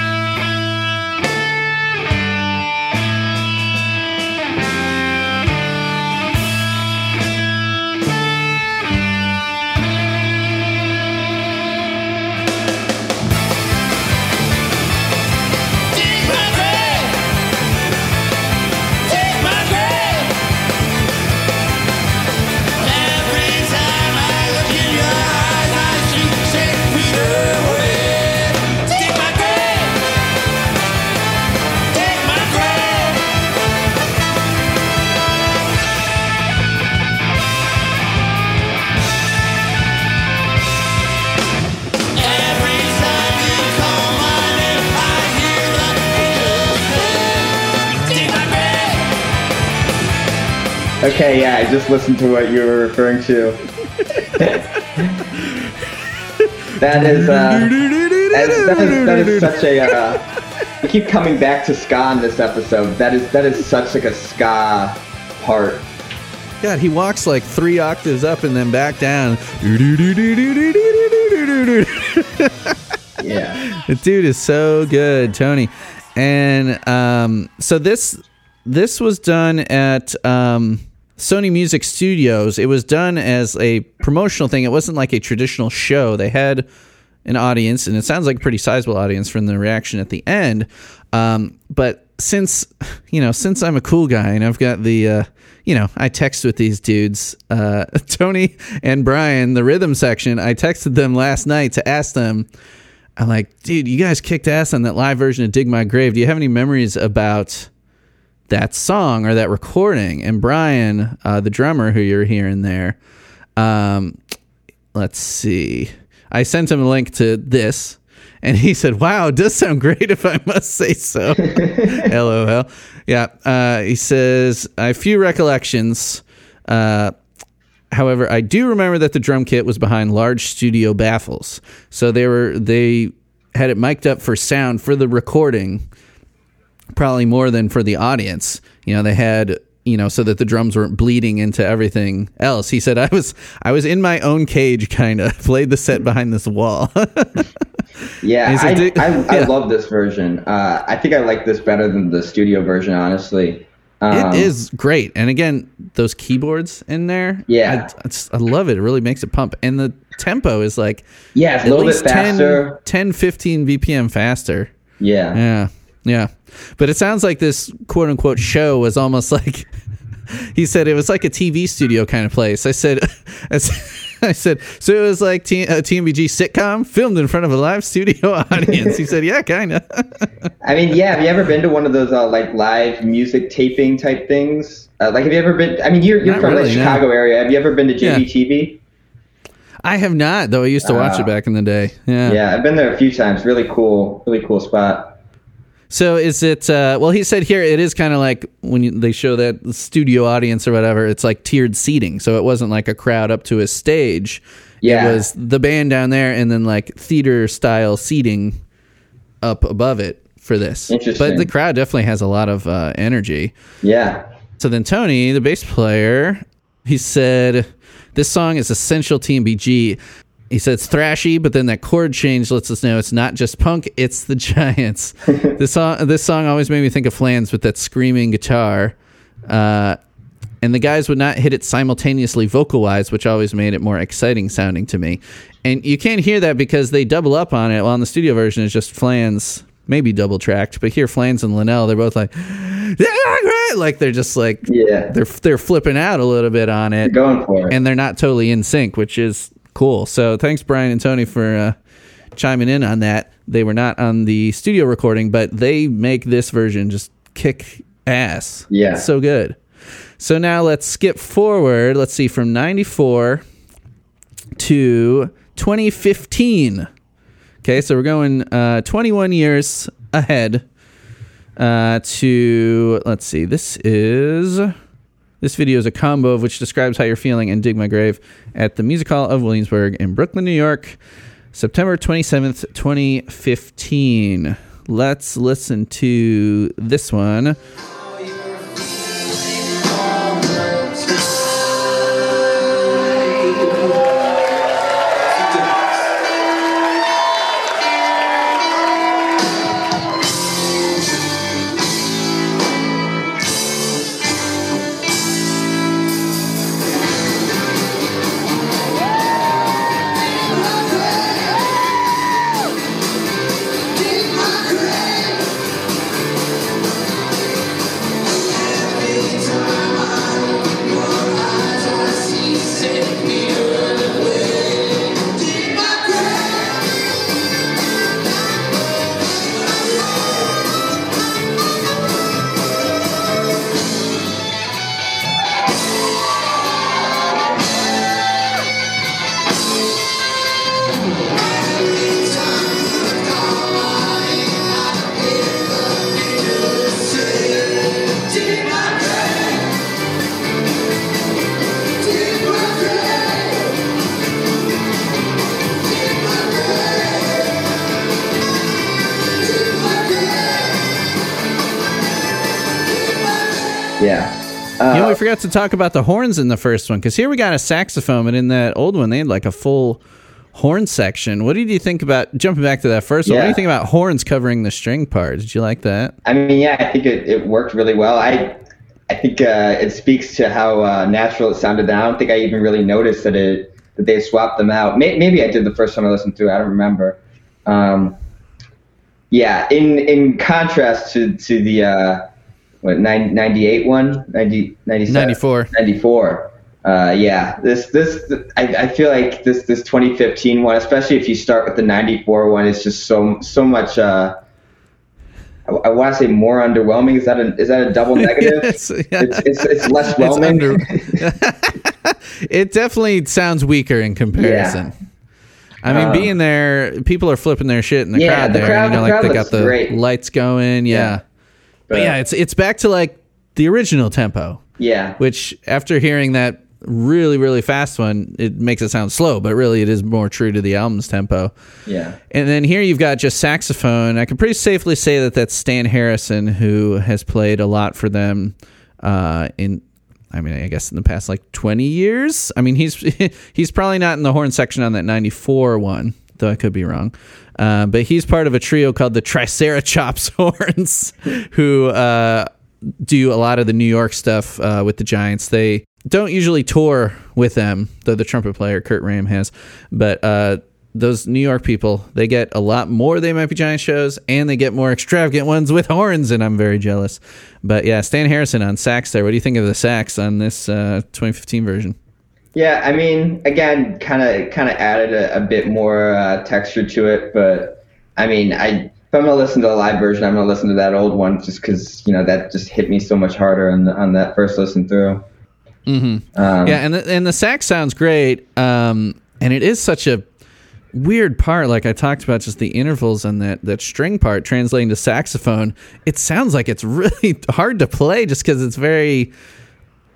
Okay, yeah, I just listened to what you were referring to. that is, uh, that is, that is, that is such a. Uh, we keep coming back to ska in this episode. That is that is such like a ska part. God, he walks like three octaves up and then back down. Yeah. The dude is so good, Tony. And um, so this this was done at um, Sony Music Studios. It was done as a promotional thing. It wasn't like a traditional show. They had an audience, and it sounds like a pretty sizable audience from the reaction at the end. Um, but since you know, since I'm a cool guy and I've got the uh, you know, I text with these dudes, uh, Tony and Brian, the rhythm section. I texted them last night to ask them. I'm like, dude, you guys kicked ass on that live version of Dig My Grave. Do you have any memories about that song or that recording? And Brian, uh, the drummer who you're hearing there, um, let's see. I sent him a link to this, and he said, "Wow, it does sound great, if I must say so." LOL. Yeah. Uh, he says, "I have few recollections." Uh, However, I do remember that the drum kit was behind large studio baffles, so they were they had it mic'd up for sound for the recording, probably more than for the audience. You know, they had you know so that the drums weren't bleeding into everything else. He said I was I was in my own cage, kind of played the set behind this wall. Yeah, it I, I, Yeah. love this version. Uh, I think I like this better than the studio version, honestly. Um, it is great, and again, those keyboards in there, Yeah. I, I love it. It really makes it pump, and the tempo is like Yeah, at little bit least 10, faster. 10 15 BPM faster. Yeah. Yeah. Yeah. But it sounds like this quote unquote show was almost like he said it was like a TV studio kind of place. I said, I said, I said so it was like T, a TMBG sitcom filmed in front of a live studio audience. He said, yeah, kind of. I mean, yeah. Have you ever been to one of those uh, like live music taping type things? Uh, like, have you ever been? I mean, you're you're Not from really, the no. Chicago area. Have you ever been to Yeah. JBTV? I have not, though. I used to watch it Ah. back in the day. Yeah. Yeah, I've been there a few times. Really cool, really cool spot. So is it? Uh, well, he said here it is kind of like when you, they show that studio audience or whatever. It's like tiered seating, so it wasn't like a crowd up to a stage. Yeah. it was the band down there, and then like theater style seating up above it for this. Interesting. But the crowd definitely has a lot of uh, energy. Yeah. So then Tony, the bass player, he said this song is essential TMBG. He said it's thrashy, but then that chord change lets us know it's not just punk, it's the Giants. this song this song always made me think of Flans with that screaming guitar. Uh, and the guys would not hit it simultaneously vocal wise, which always made it more exciting sounding to me. And you can't hear that because they double up on it. While in the studio version, it's just Flans, maybe double tracked. But here, Flans and Linnell, they're both like, like they're just like Yeah. they're they're flipping out a little bit on it, Going for it. and they're not totally in sync, which is cool. So thanks, Brian and Tony, for uh, chiming in on that. They were not on the studio recording, but they make this version just kick ass. Yeah. It's so good. So now let's skip forward. Let's see from 94 to 2015. Okay, so we're going uh, 21 years ahead uh, to, let's see, this is. This video is a combo of which describes how you're feeling and Dig My Grave at the Music Hall of Williamsburg in Brooklyn, New York, September 27th, 2015. Let's listen to this one. Yeah. You know, Uh, we forgot to talk about the horns in the first one because here we got a saxophone, but in that old one they had like a full horn section. What did you think about jumping back to that first one? What do you think about horns covering the string part? Did you like that? I mean, yeah, I think it, it worked really well. I I think uh, it speaks to how uh, natural it sounded. I don't think I even really noticed that it that they swapped them out. May, maybe I did the first time I listened through. I don't remember. Um, yeah, in in contrast to to the uh, what 90, 98 one? 90, 94. 94. Uh, yeah, this this I, I feel like this this 2015 one, especially if you start with the 94 one, is just so so much. Uh, I, I want to say more underwhelming. Is that a is that a double negative? It's- it's, yeah. it's, it's less It's whelming. under- it definitely sounds weaker in comparison. I mean, Um, being there, people are flipping their shit in the Yeah, crowd the there. crowd- you know, the like crowd they got the great. lights going. Yeah. But, yeah, it's it's back to like the original tempo, yeah, which after hearing that really really fast one, it makes it sound slow, but really it is more true to the album's tempo. yeah, And then here you've got just saxophone. I can pretty safely say that that's Stan Harrison, who has played a lot for them uh, in. I mean, I guess in the past like twenty years. I mean, he's he's probably not in the horn section on that ninety four one, though I could be wrong. Uh, but he's part of a trio called the Triceratops Horns, who uh, do a lot of the New York stuff uh, with the Giants. They don't usually tour with them, though the trumpet player Curt Ramm has. But uh, those New York people, they get a lot more They Might Be Giant shows, and they get more extravagant ones with horns, and I'm very jealous. But yeah, Stan Harrison on sax there. What do you think of the sax on this uh, 2015 version? Yeah. I mean, again, kind of kind of added a, a bit more uh, texture to it, but I mean, I. If I'm gonna listen to the live version, I'm gonna listen to that old one just because you know that just hit me so much harder on on that first listen through. Mm-hmm. Um, Yeah, and the, and the sax sounds great. Um, and it is such a weird part. Like I talked about, just the intervals and that that string part translating to saxophone. It sounds like it's really hard to play just because it's very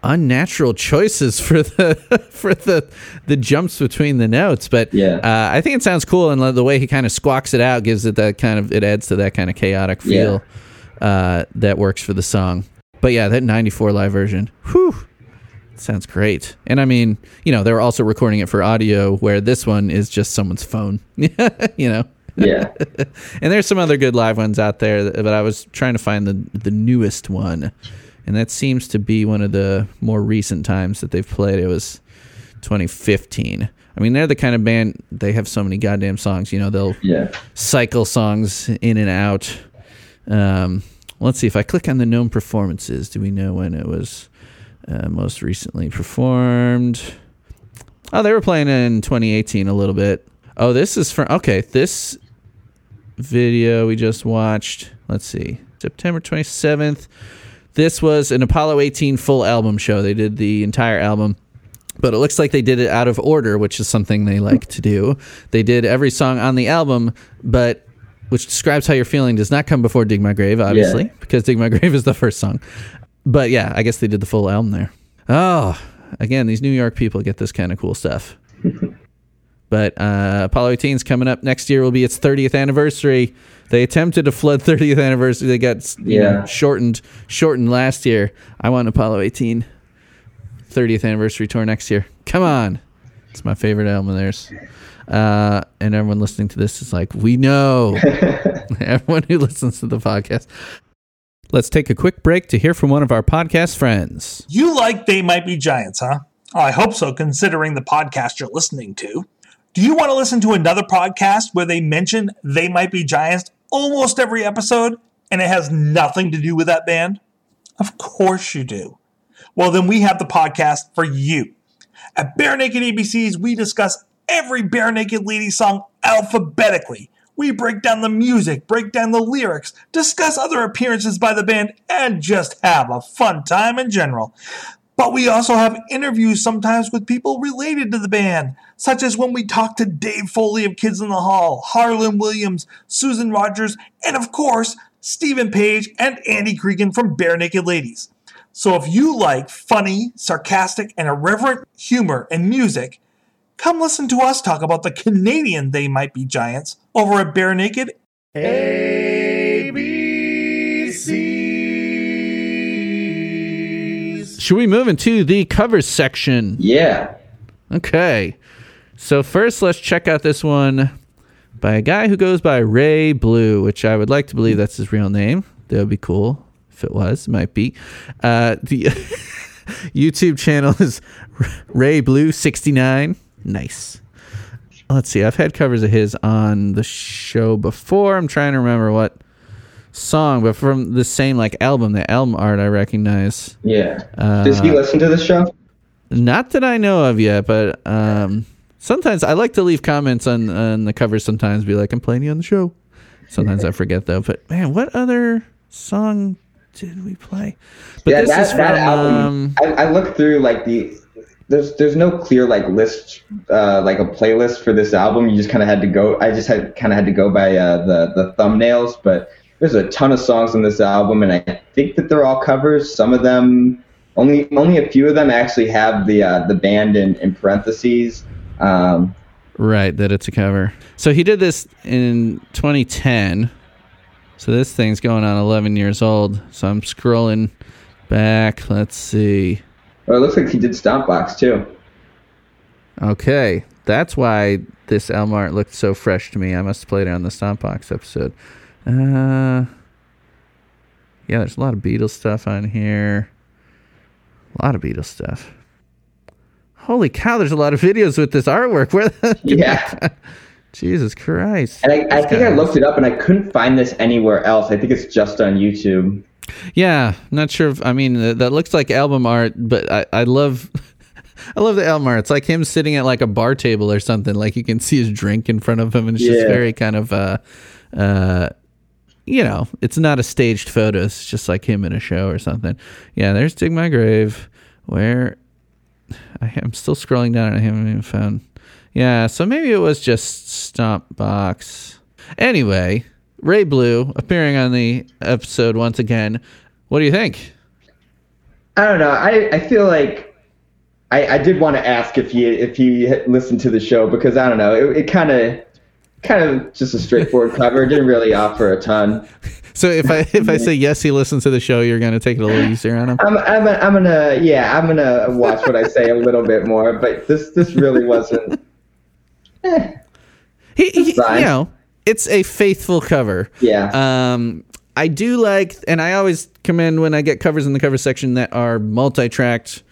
unnatural choices for the for the the jumps between the notes. But Yeah. uh, I think it sounds cool, and the way he kind of squawks it out gives it that kind of it adds to that kind of chaotic feel uh, that works for the song. But yeah, that '94 live version, whew, sounds great. And I mean, you know, they were also recording it for audio, where this one is just someone's phone. you know. yeah. And there's some other good live ones out there, but I was trying to find the the newest one, and that seems to be one of the more recent times that they've played. It was 2015. I mean, they're the kind of band they have so many goddamn songs. You know, they'll Yeah. cycle songs in and out. Um, let's see if I click on the known performances. Do we know when it was uh, most recently performed? Oh, they were playing in 2018 a little bit. Oh, this is from okay. This video we just watched. Let's see, September 27th. This was an Apollo 18 full album show. They did the entire album but it looks like they did it out of order, which is something they like to do. They did every song on the album, but which describes how you're feeling does not come before Dig My Grave, obviously, Yeah. because Dig My Grave is the first song. But yeah, I guess they did the full album there. Oh, again, these New York people get this kind of cool stuff. but uh, Apollo 18 is coming up next year. Will be its 30th anniversary. They attempted to flood 30th anniversary. They got you know, shortened shortened last year. I want Apollo 18 30th anniversary tour next year. Come on. It's my favorite album of theirs. Uh, and everyone listening to this is like, we know. everyone who listens to the podcast. Let's take a quick break to hear from one of our podcast friends. You like They Might Be Giants, huh? Oh, I hope so, considering the podcast you're listening to. Do you want to listen to another podcast where they mention They Might Be Giants almost every episode and it has nothing to do with that band? Of course you do. Well, then we have the podcast for you. At Barenaked ABCs, we discuss every Barenaked Lady song alphabetically. We break down the music, break down the lyrics, discuss other appearances by the band, and just have a fun time in general. But we also have interviews sometimes with people related to the band, such as when we talk to Dave Foley of Kids in the Hall, Harland Williams, Susan Rogers, and of course, Steven Page and Andy Creeggan from Barenaked Ladies. So if you like funny, sarcastic, and irreverent humor and music, come listen to us talk about the Canadian They Might Be Giants over at Bare Naked should we move into the covers section? Yeah. Okay. So first, let's check out this one by a guy who goes by Ray Blue, which I would like to believe that's his real name. That would be cool if it was. It might be. Uh, the YouTube channel is Ray Blue sixty nine. Nice. Let's see. I've had covers of his on the show before. I'm trying to remember what song, but from the same like album, the album art I recognize. Yeah. Uh, Does he listen to the show? Not that I know of yet, but um, sometimes I like to leave comments on, on the covers. Sometimes be like, I'm playing you on the show. Sometimes I forget though. But man, what other song did we play? But yeah, this that, is from. that album. um, I, I looked through like the. There's there's no clear like list uh, like a playlist for this album. You just kind of had to go. I just had kind of had to go by uh, the the thumbnails, but there's a ton of songs on this album, and I think that they're all covers. Some of them, only only a few of them actually have the uh, the band in, in parentheses. Um, right, that it's a cover. So he did this in 2010. So this thing's going on 11 years old. So I'm scrolling back. Let's see. well, it looks like he did Stompbox too. Okay, that's why this album art looked so fresh to me. I must have played it on the Stompbox episode. Uh, yeah, there's a lot of Beatles stuff on here. A lot of Beatles stuff. Holy cow! There's a lot of videos with this artwork. Where the Yeah. Jesus Christ! And I, I think I looked it up and I couldn't find this anywhere else. I think it's just on YouTube. Yeah, not sure. If, I mean, that, that looks like album art, but I, I love, I love the album art. It's like him sitting at like a bar table or something. Like you can see his drink in front of him, and it's just very kind of, uh, uh, you know, it's not a staged photo. It's just like him in a show or something. Yeah, there's dig my grave. Where I am still scrolling down, and I haven't even found. Yeah, so maybe it was just Stomp Box. Anyway, Ray Blue appearing on the episode once again. What do you think? I don't know. I, I feel like I, I did want to ask if he if he listened to the show because I don't know. It, it kind of kind of just a straightforward cover. It didn't really offer a ton. So if I if I say yes, he listens to the show, you're gonna take it a little easier on him. I'm I'm I'm gonna yeah I'm gonna watch what I say a little bit more. But this this really wasn't. eh, He, he you know, it's a faithful cover. yeah. Um, I do like, and I always commend when I get covers in the cover section that are multi-tracked,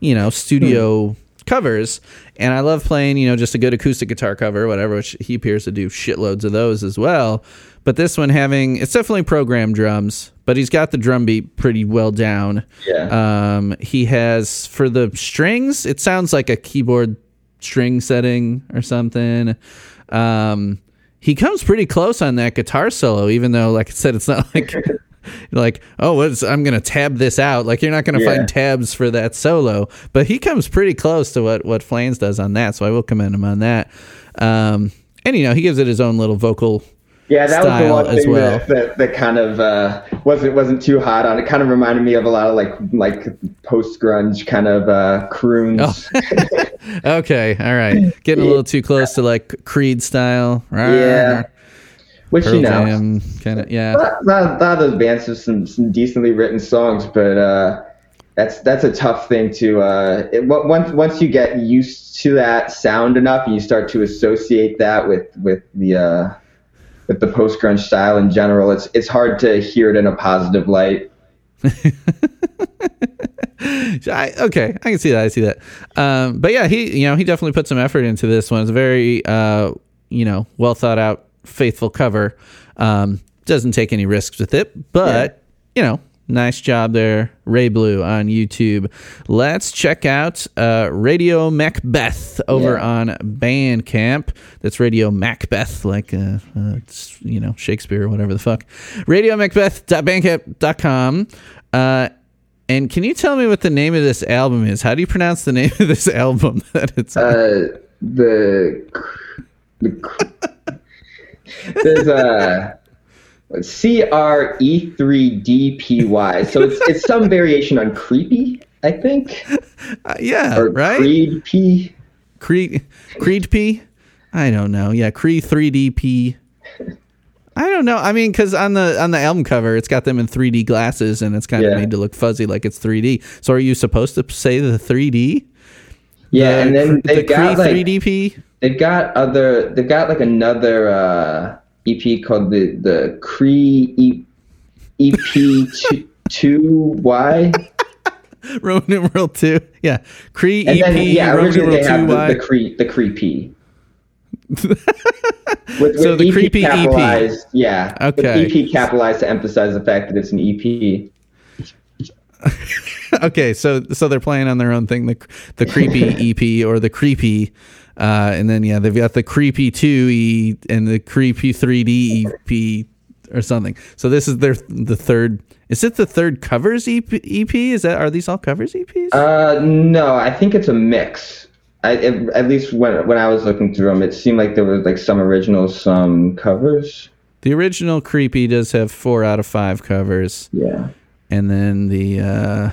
you know, studio covers. And I love playing, you know, just a good acoustic guitar cover, whatever. Which he appears to do shitloads of those as well. But this one having, it's definitely programmed drums, but he's got the drum beat pretty well down. Yeah. Um, he has for the strings, it sounds like a keyboard string setting or something. Um, he comes pretty close on that guitar solo, even though, like I said, it's not like like oh, what's, I'm gonna tab this out. Like you're not gonna Yeah. find tabs for that solo, but he comes pretty close to what what Flans does on that. So I will commend him on that. Um, and you know, he gives it his own little vocal. Yeah, that was the one thing well. that, that, that kind of uh, wasn't wasn't too hot on. It kind of reminded me of a lot of like like post grunge kind of uh, croons. Okay, all right, getting a little too close to like Creed style. Right? Yeah. Which Pearl you know, kind of yeah. a lot, a lot of those bands have some, some decently written songs, but uh, that's that's a tough thing to. Uh, it, once once you get used to that sound enough, and you start to associate that with with the uh, with the post grunge style in general, it's it's hard to hear it in a positive light. I, okay, I can see that. I see that. Um, but yeah, he you know he definitely put some effort into this one. It's very uh, you know well thought out, faithful cover. Um, doesn't take any risks with it, but you know. Nice job there, Ray Blue on YouTube. Let's check out uh, Radio Macbeth over Yeah. on Bandcamp. That's Radio Macbeth, like uh, uh, it's, you know Shakespeare or whatever the fuck. RadioMacbeth.bandcamp.com. Uh, and can you tell me what the name of this album is? How do you pronounce the name of this album that it's on? Uh, the the there's a C R E three D P Y. So it's it's some variation on creepy, I think, Uh, yeah, or right? Creed P. Creed Creed P? I don't know. Yeah, Creed three D P. I don't know. I mean, because on the on the album cover, it's got them in 3D glasses, and it's kind of Yeah. made to look fuzzy, like it's 3D. So, are you supposed to say the 3D? Yeah, The and then they've the got Cree like 3DP. They've got other they've got like another uh, EP called the the Cree e, EP two Y. Roman numeral two. Yeah, Cree And EP. then yeah, Roman originally they have two the, Y. the Cree the creepy. with, So the EP creepy EP. Yeah. with Okay. EP capitalized to emphasize the fact that it's an EP. okay, so so they're playing on their own thing, the the creepy EP or the creepy, uh, and then yeah, they've got the creepy two E and the creepy three D EP or something. So this is their the third. Is it the third covers EP? EP? Is that are these all covers EPs? Uh, no, I think it's a mix. I, at, at least when when I was looking through them, it seemed like there was like some originals, some covers. the original creepy does have four out of five covers, Yeah. and then the uh,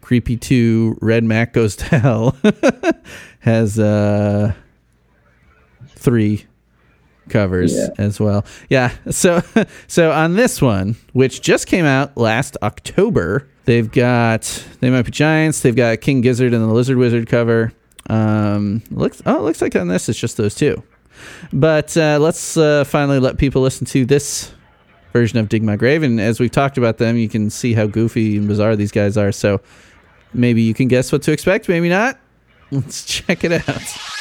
creepy two Red Mac goes to hell has uh, three covers Yeah. as well. Yeah. So so on this one, which just came out last October, they've got they might be giants. They've got King Gizzard and the Lizard Wizard cover. Um, looks oh, it looks like on this it's just those two. But uh, let's uh, finally let people listen to this version of Dig My Grave. And as we've talked about them, you can see how goofy and bizarre these guys are. So maybe you can guess what to expect, maybe not. Let's check it out.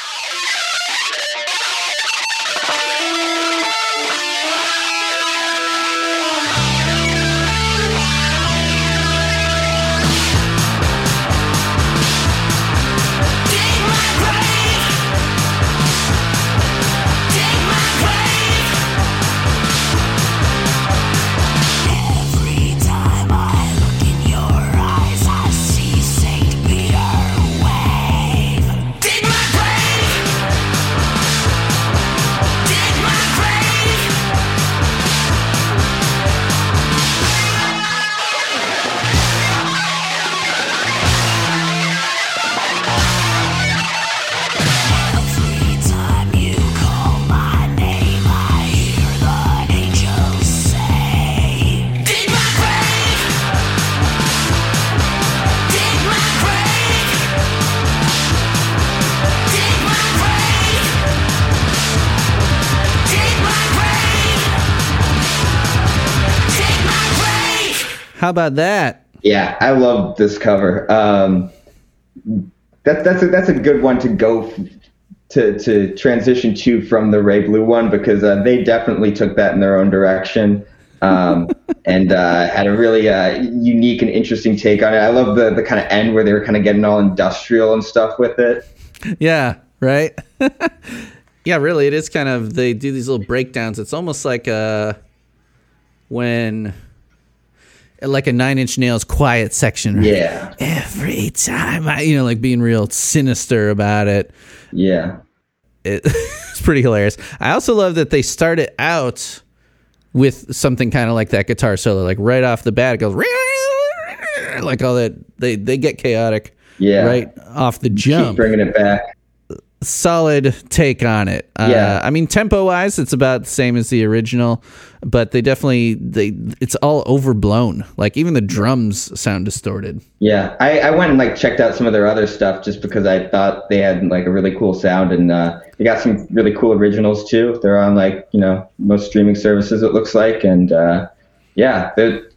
How about that? Yeah, I love this cover. Um, that, that's a, that's a good one to go f- to to transition to from the Ray Blue one because uh, they definitely took that in their own direction um, and uh, had a really uh, unique and interesting take on it. I love the the kind of end where they were kind of getting all industrial and stuff with it. Yeah, right? yeah, really. It is kind of, they do these little breakdowns. It's almost like uh, when, like a Nine Inch Nails quiet section. right? Yeah, Every time I, you know, like being real sinister about it. yeah, it, it's pretty hilarious. I also love that they started out with something kind of like that guitar solo, like right off the bat, it goes like all that. They they get chaotic yeah. right off the Keep jump. bringing it back. Solid take on it. Uh, Yeah. I mean tempo wise, it's about the same as the original, but they definitely they it's all overblown. Like even the drums sound distorted. Yeah, I, I went and like checked out some of their other stuff just because I thought they had like a really cool sound and uh, they got some really cool originals too. They're on like you know most streaming services it looks like and uh, yeah, they're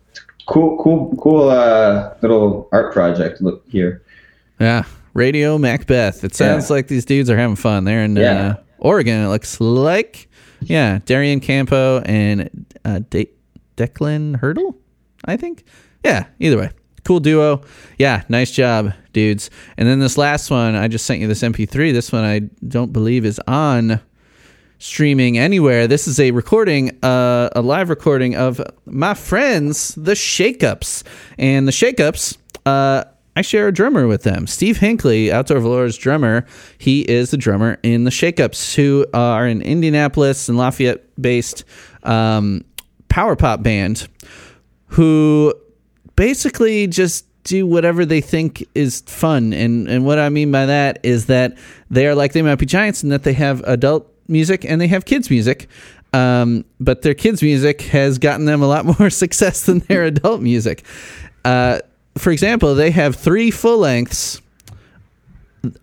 cool, cool, cool uh, little art project look here. Yeah. Radio Macbeth. It sounds Yeah. like these dudes are having fun. They're in Yeah. uh, Oregon, it looks like. Yeah. Darian Campo and uh, De- Declan Hurdle, I think. Yeah. Either way. Cool duo. Yeah. Nice job, dudes. And then this last one, I just sent you this MP3. This one I don't believe is on streaming anywhere. This is a recording, uh, a live recording of my friends, the Shakeups. And the Shakeups, uh, I share a drummer with them. Steve Hinckley, Outdoor Valor's drummer, he is the drummer in the Shakeups, who are an Indianapolis and Lafayette based um, power pop band who basically just do whatever they think is fun. And and what I mean by that is that they are like they might giants in that they have adult music and they have kids music. Um, but their kids' music has gotten them a lot more success than their adult music. Uh, for example, they have three full lengths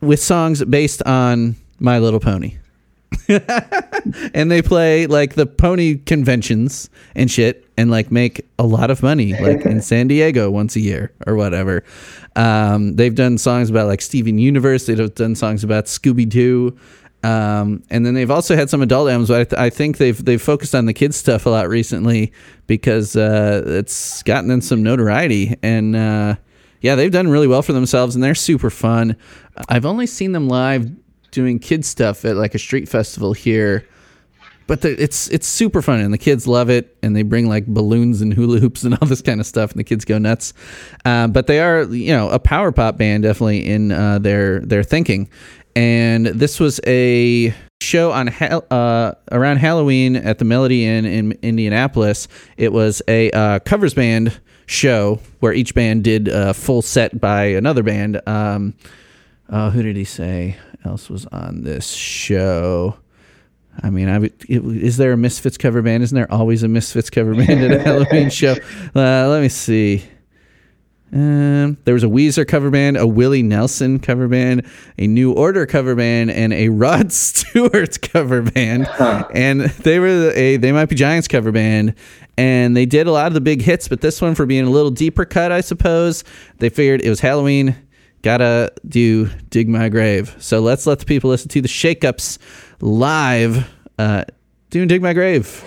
with songs based on My Little Pony. and they play like the pony conventions and shit and like make a lot of money like in San Diego once a year or whatever. Um, they've done songs about like Steven Universe. They've done songs about Scooby Doo. Um, and then they've also had some adult albums, but I, th- I think they've they've focused on the kids stuff a lot recently because uh, it's gotten them some notoriety. And uh, yeah, they've done really well for themselves, and they're super fun. I've only seen them live doing kids stuff at like a street festival here, but it's it's super fun, and the kids love it, and they bring like balloons and hula hoops and all this kind of stuff, and the kids go nuts. Uh, but they are you know a power pop band definitely in uh, their their thinking, and this was a show on uh, around Halloween at the Melody Inn in Indianapolis. It was a uh, covers band show where each band did a full set by another band. Um, uh, who did he say else was on this show? I mean, I would, it, is there a Misfits cover band? Isn't there always a Misfits cover band at a Halloween show? Uh, let me see. Um, there was a Weezer cover band, a Willie Nelson cover band, a New Order cover band, and a Rod Stewart cover band. And they were a They Might Be Giants cover band. And they did a lot of the big hits, but this one, for being a little deeper cut, I suppose, they figured it was Halloween. Gotta do Dig My Grave. So let's let the people listen to the Shakeups live uh, doing Dig My Grave.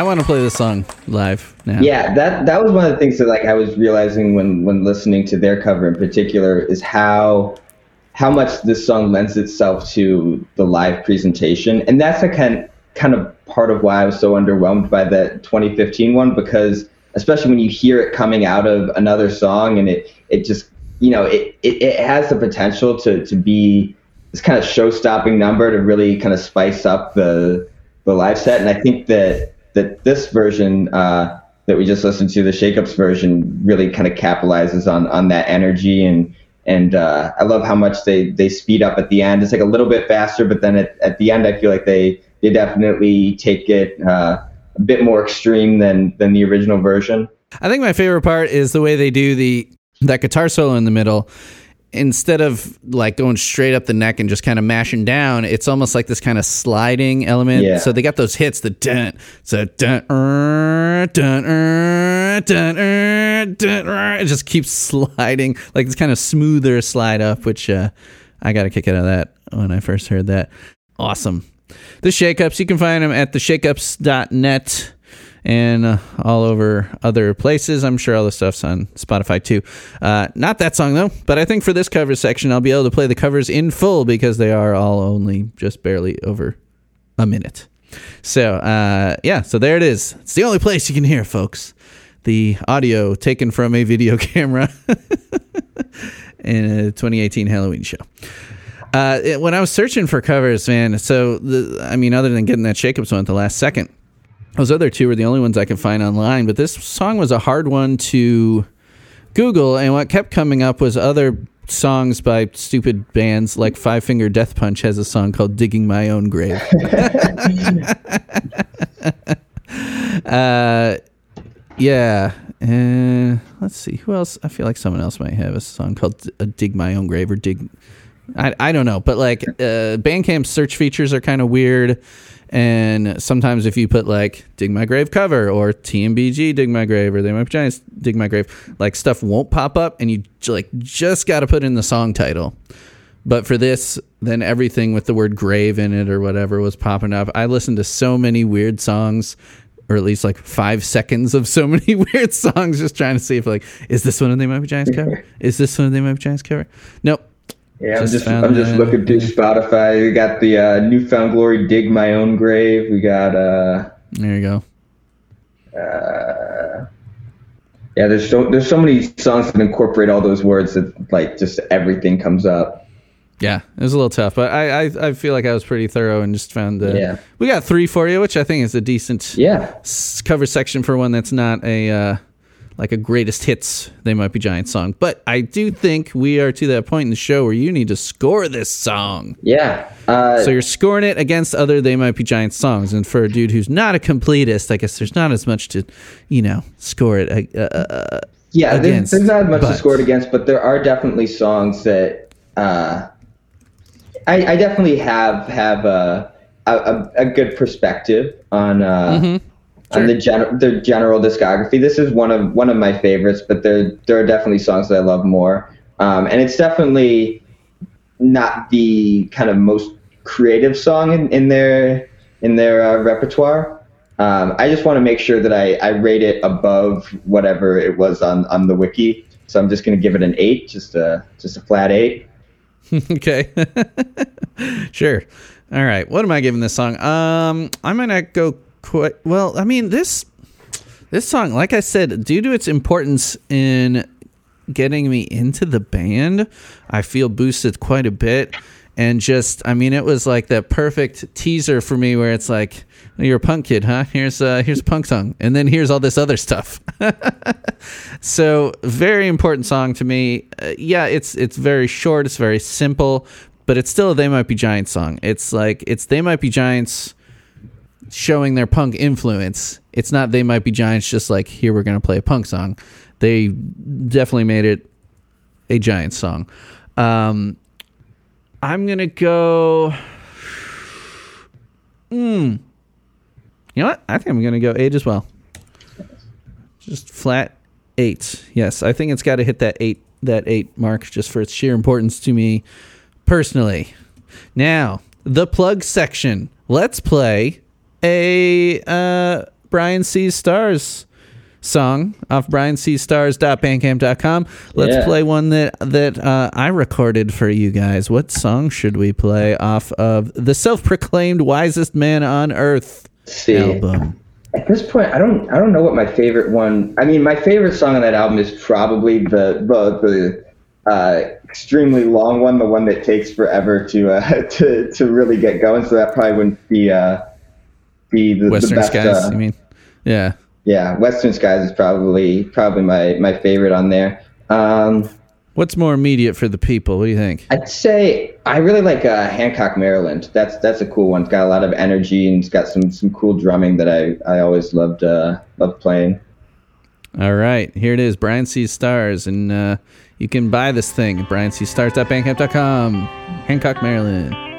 I want to play this song live now. Yeah, that that was one of the things that like I was realizing when when listening to their cover in particular is how how much this song lends itself to the live presentation, and that's a kind kind of part of why I was so underwhelmed by the 2015 one because especially when you hear it coming out of another song and it it just you know it it, it has the potential to to be this kind of show stopping number to really kind of spice up the the live set, and I think that that this version uh, that we just listened to, the Shakeups version, really kind of capitalizes on on that energy and and uh, I love how much they they speed up at the end. It's like a little bit faster, but then at, at the end, I feel like they they definitely take it uh, a bit more extreme than than the original version. I think my favorite part is the way they do the that guitar solo in the middle. Instead of like going straight up the neck and just kind of mashing down, it's almost like this kind of sliding element. Yeah. So they got those hits, the dun, so dun, er, dun, er, dun, er, dun, er. it just keeps sliding like this kind of smoother slide up, which uh, I got a kick out of that when I first heard that. Awesome. The Shakeups, you can find them at theshakeups.net and uh, all over other places. I'm sure all the stuff's on Spotify too. Uh, not that song though, but I think for this cover section, I'll be able to play the covers in full because they are all only just barely over a minute. So uh, yeah, so there it is. It's the only place you can hear, folks. The audio taken from a video camera in a 2018 Halloween show. Uh, it- when I was searching for covers, man, so the, I mean, other than getting that Shakeups one at the last second, those other two were the only ones I could find online. But this song was a hard one to Google, and what kept coming up was other songs by stupid bands like Five Finger Death Punch has a song called "Digging My Own Grave." uh, yeah. Uh, let's see who else. I feel like someone else might have a song called uh, "Dig My Own Grave" or "Dig." I I don't know, but like uh, Bandcamp search features are kind of weird. And sometimes if you put like "Dig My Grave" cover or TMBG "Dig My Grave" or "They Might Be Giants" "Dig My Grave," like stuff won't pop up, and you like just got to put in the song title. But for this, then everything with the word grave in it or whatever was popping up. I listened to so many weird songs, or at least like five seconds of so many weird songs, just trying to see if like, is this one of They Might Be Giants cover? Is this one of They Might Be Giants cover? Nope. Yeah, I'm Just just I'm just that. looking through Spotify. We got the uh, New Found Glory "Dig My Own Grave." We got uh, There you go. yeah. There's so there's so many songs that incorporate all those words that like just everything comes up. Yeah, it was a little tough, but I I, I feel like I was pretty thorough and just found the. Yeah. We got three for you, which I think is a decent Yeah, s- cover section for one that's not a uh, like a greatest hits they might be giant song. But i do think we are to that point in the show where you need to score this song. Yeah. Uh, so you're scoring it against other they might be giant songs. And for a dude who's not a completist i guess there's not as much to you know score it uh, uh, yeah, there's, against, there's not much but- to score it against, but there are definitely songs that uh, I, I definitely have have a a, a, a good perspective on uh, on the gen- the general discography. This is one of one of my favorites, but there there are definitely songs that I love more, um, and it's definitely not the kind of most creative song in, in their in their uh, repertoire. Um, I just want to make sure that I, I rate it above whatever it was on, on the wiki. So I'm just going to give it an eight, just a just a flat eight. okay sure all right what am i giving this song um i might not go quite well i mean this this song like i said due to its importance in getting me into the band i feel boosted quite a bit and just i mean it was like that perfect teaser for me where it's like you're a punk kid huh here's uh here's a punk song and then here's all this other stuff so very important song to me. Uh, yeah, it's it's very short. It's very simple, but it's still a They Might Be Giants song. It's like it's They Might Be Giants showing their punk influence. It's not They Might Be Giants just like here we're gonna play a punk song. They definitely made it a Giants song. Um, I'm gonna go. Hmm. You know what? I think I'm gonna go eight as well. Just flat eight. Yes, I think it's got to hit that eight that eight mark just for its sheer importance to me personally. Now, the plug section. Let's play a uh, Brian Sees Stars song off brianseestars.bandcamp.com. Let's Yeah. play one that that uh, I recorded for you guys. What song should we play off of the self-proclaimed wisest man on earth see. album? At this point, I don't I don't know what my favorite one. I mean, my favorite song on that album is probably the the, the uh, extremely long one, the one that takes forever to uh, to to really get going. So that probably wouldn't be uh, be the, the Western best. Skies, uh, you mean? Yeah. yeah, Western Skies is probably probably my my favorite on there. Um, What's more immediate for the people? What do you think? I'd say I really like uh, Hancock, Maryland. That's that's a cool one. It's got a lot of energy and it's got some some cool drumming that I I always loved uh, loved playing. All right, here it is. Brian sees stars, and uh, you can buy this thing at brianseestars.bandcamp.com. Hancock, Maryland.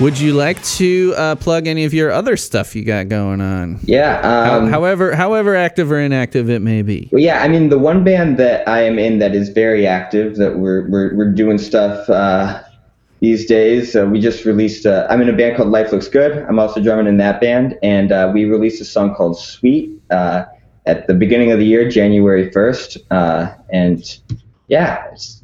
Would you like to uh, plug any of your other stuff you got going on? Yeah. How- Um, however, however active or inactive it may be. Well, yeah, I mean, the one band that I am in that is very active, that we're we're, we're doing stuff uh, these days. Uh, we just released. Uh, I'm in a band called Life Looks Good. I'm also drumming in that band, and uh, we released a song called Sweet uh, at the beginning of the year, January 1st. Uh, and yeah, it's,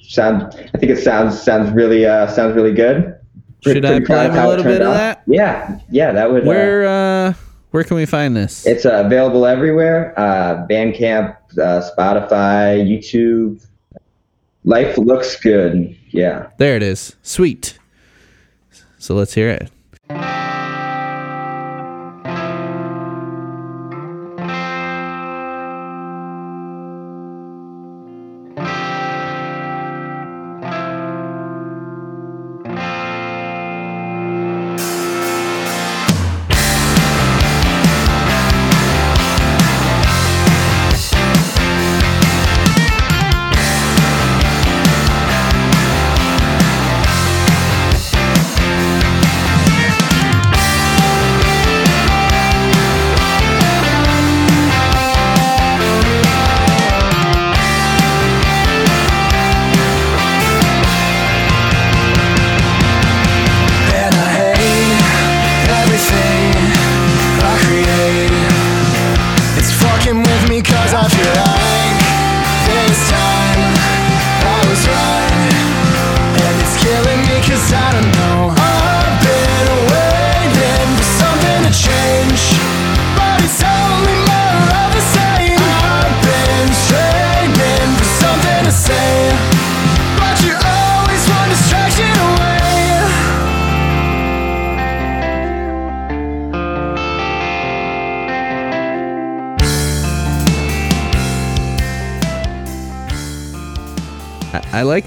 sound. I think it sounds sounds really uh, sounds really good. Should I play a little bit of out. that? Yeah, yeah, that would. uh, Where uh, where can we find this? it's uh, available everywhere uh, Bandcamp, uh, Spotify, YouTube. Life looks good. Yeah. There it is. Sweet. So let's hear it.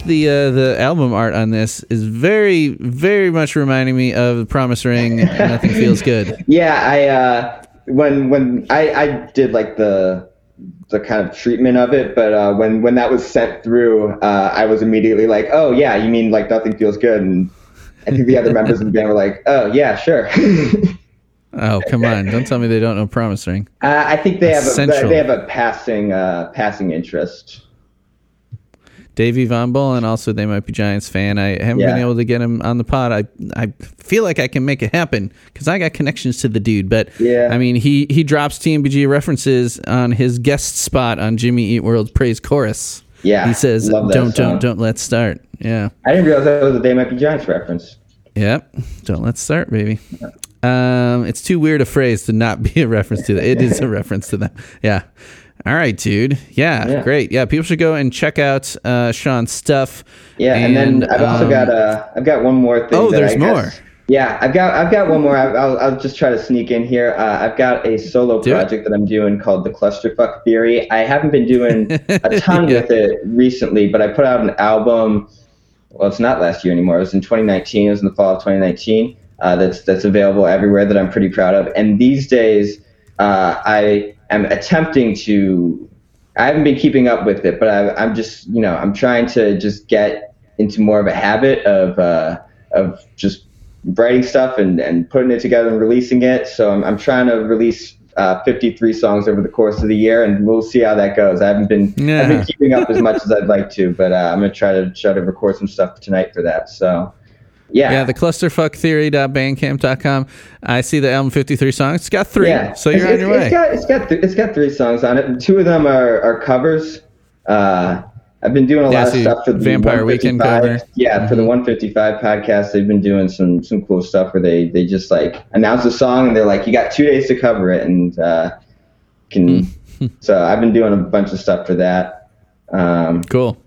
The uh, the album art on this is very very much reminding me of Promise Ring. Nothing feels good. Yeah, I uh, when when I, I did like the the kind of treatment of it, but uh, when when that was sent through, uh, I was immediately like, oh yeah, you mean like nothing feels good, and I think the other members of the band were like, oh yeah, sure. Oh come on! Don't tell me they don't know Promise Ring. Uh, I think they have a, they have a passing uh, passing interest. Davey Von Bohlen and also They Might Be Giants fan. I haven't been able to get him on the pod. I I feel like I can make it happen because I got connections to the dude. But Yeah. I mean, he he drops TMBG references on his guest spot on Jimmy Eat World's Praise Chorus. Yeah, He says, "Don't song. don't don't let's start." Yeah. I didn't realize that was a They Might Be Giants reference. Yep. Don't let's start, baby. Um, it's too weird a phrase to not be a reference to that. It is a reference to them. Yeah. All right, dude. Yeah, Yeah. great. Yeah, people should go and check out uh, Sean's stuff. Yeah, and, then I've also um, got uh, I've got one more thing. Oh, there's more. Yeah, I've got I've got one more. I- I'll I'll just try to sneak in here. Uh, I've got a solo Do it. project that I'm doing called the Clusterfuck Theory. I haven't been doing a ton Yeah. with it recently, but I put out an album. Well, it's not last year anymore. It was in 2019. It was in the fall of 2019. Uh, that's that's available everywhere. That I'm pretty proud of. And these days, uh, I am attempting to. I haven't been keeping up with it, but I, I'm just you know I'm trying to just get into more of a habit of uh, of just writing stuff and, and putting it together and releasing it. So I'm, I'm trying to release uh, 53 songs over the course of the year, and we'll see how that goes. I haven't been Yeah. I've been keeping up as much as I'd like to, but uh, I'm gonna try to try to record some stuff tonight for that. So yeah, Yeah, the clusterfucktheory.bandcamp.com. I see the album 53 songs. It's got three. yeah. So you're It's- on your it's- way. It's got it's got th- it's got three songs on it. Two of them are, are covers. Uh, I've been doing a Yeah, lot of stuff for the Vampire Weekend 155 cover. Yeah, for the 155 podcast, they've been doing some some cool stuff where they they just like announce a song and they're like, you got two days to cover it, and uh, can. Hmm. so I've been doing a bunch of stuff for that. Um, Cool.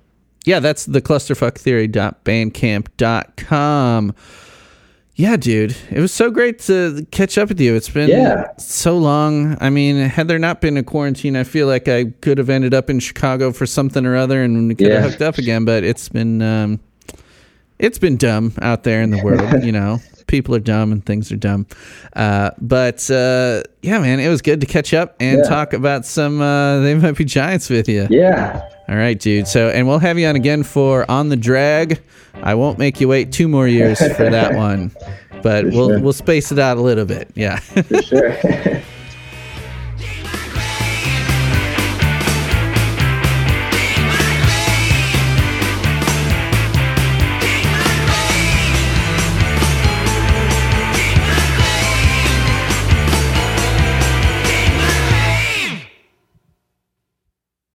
Yeah, that's the clusterfucktheory.bandcamp.com. Yeah, dude. It was so great to catch up with you. It's been Yeah. so long. I mean, had there not been a quarantine, I feel like I could have ended up in Chicago for something or other and could have hooked up again, but it's been um it's been dumb out there in the world, you know. People are dumb and things are dumb. Uh, but uh, yeah, man, it was good to catch up and Yeah. talk about some uh, they might be giants with you. yeah, All right, dude. So, and we'll have you on again for on the drag. I won't make you wait two more years for that one, but we'll sure. we'll space it out a little bit. Yeah. For sure.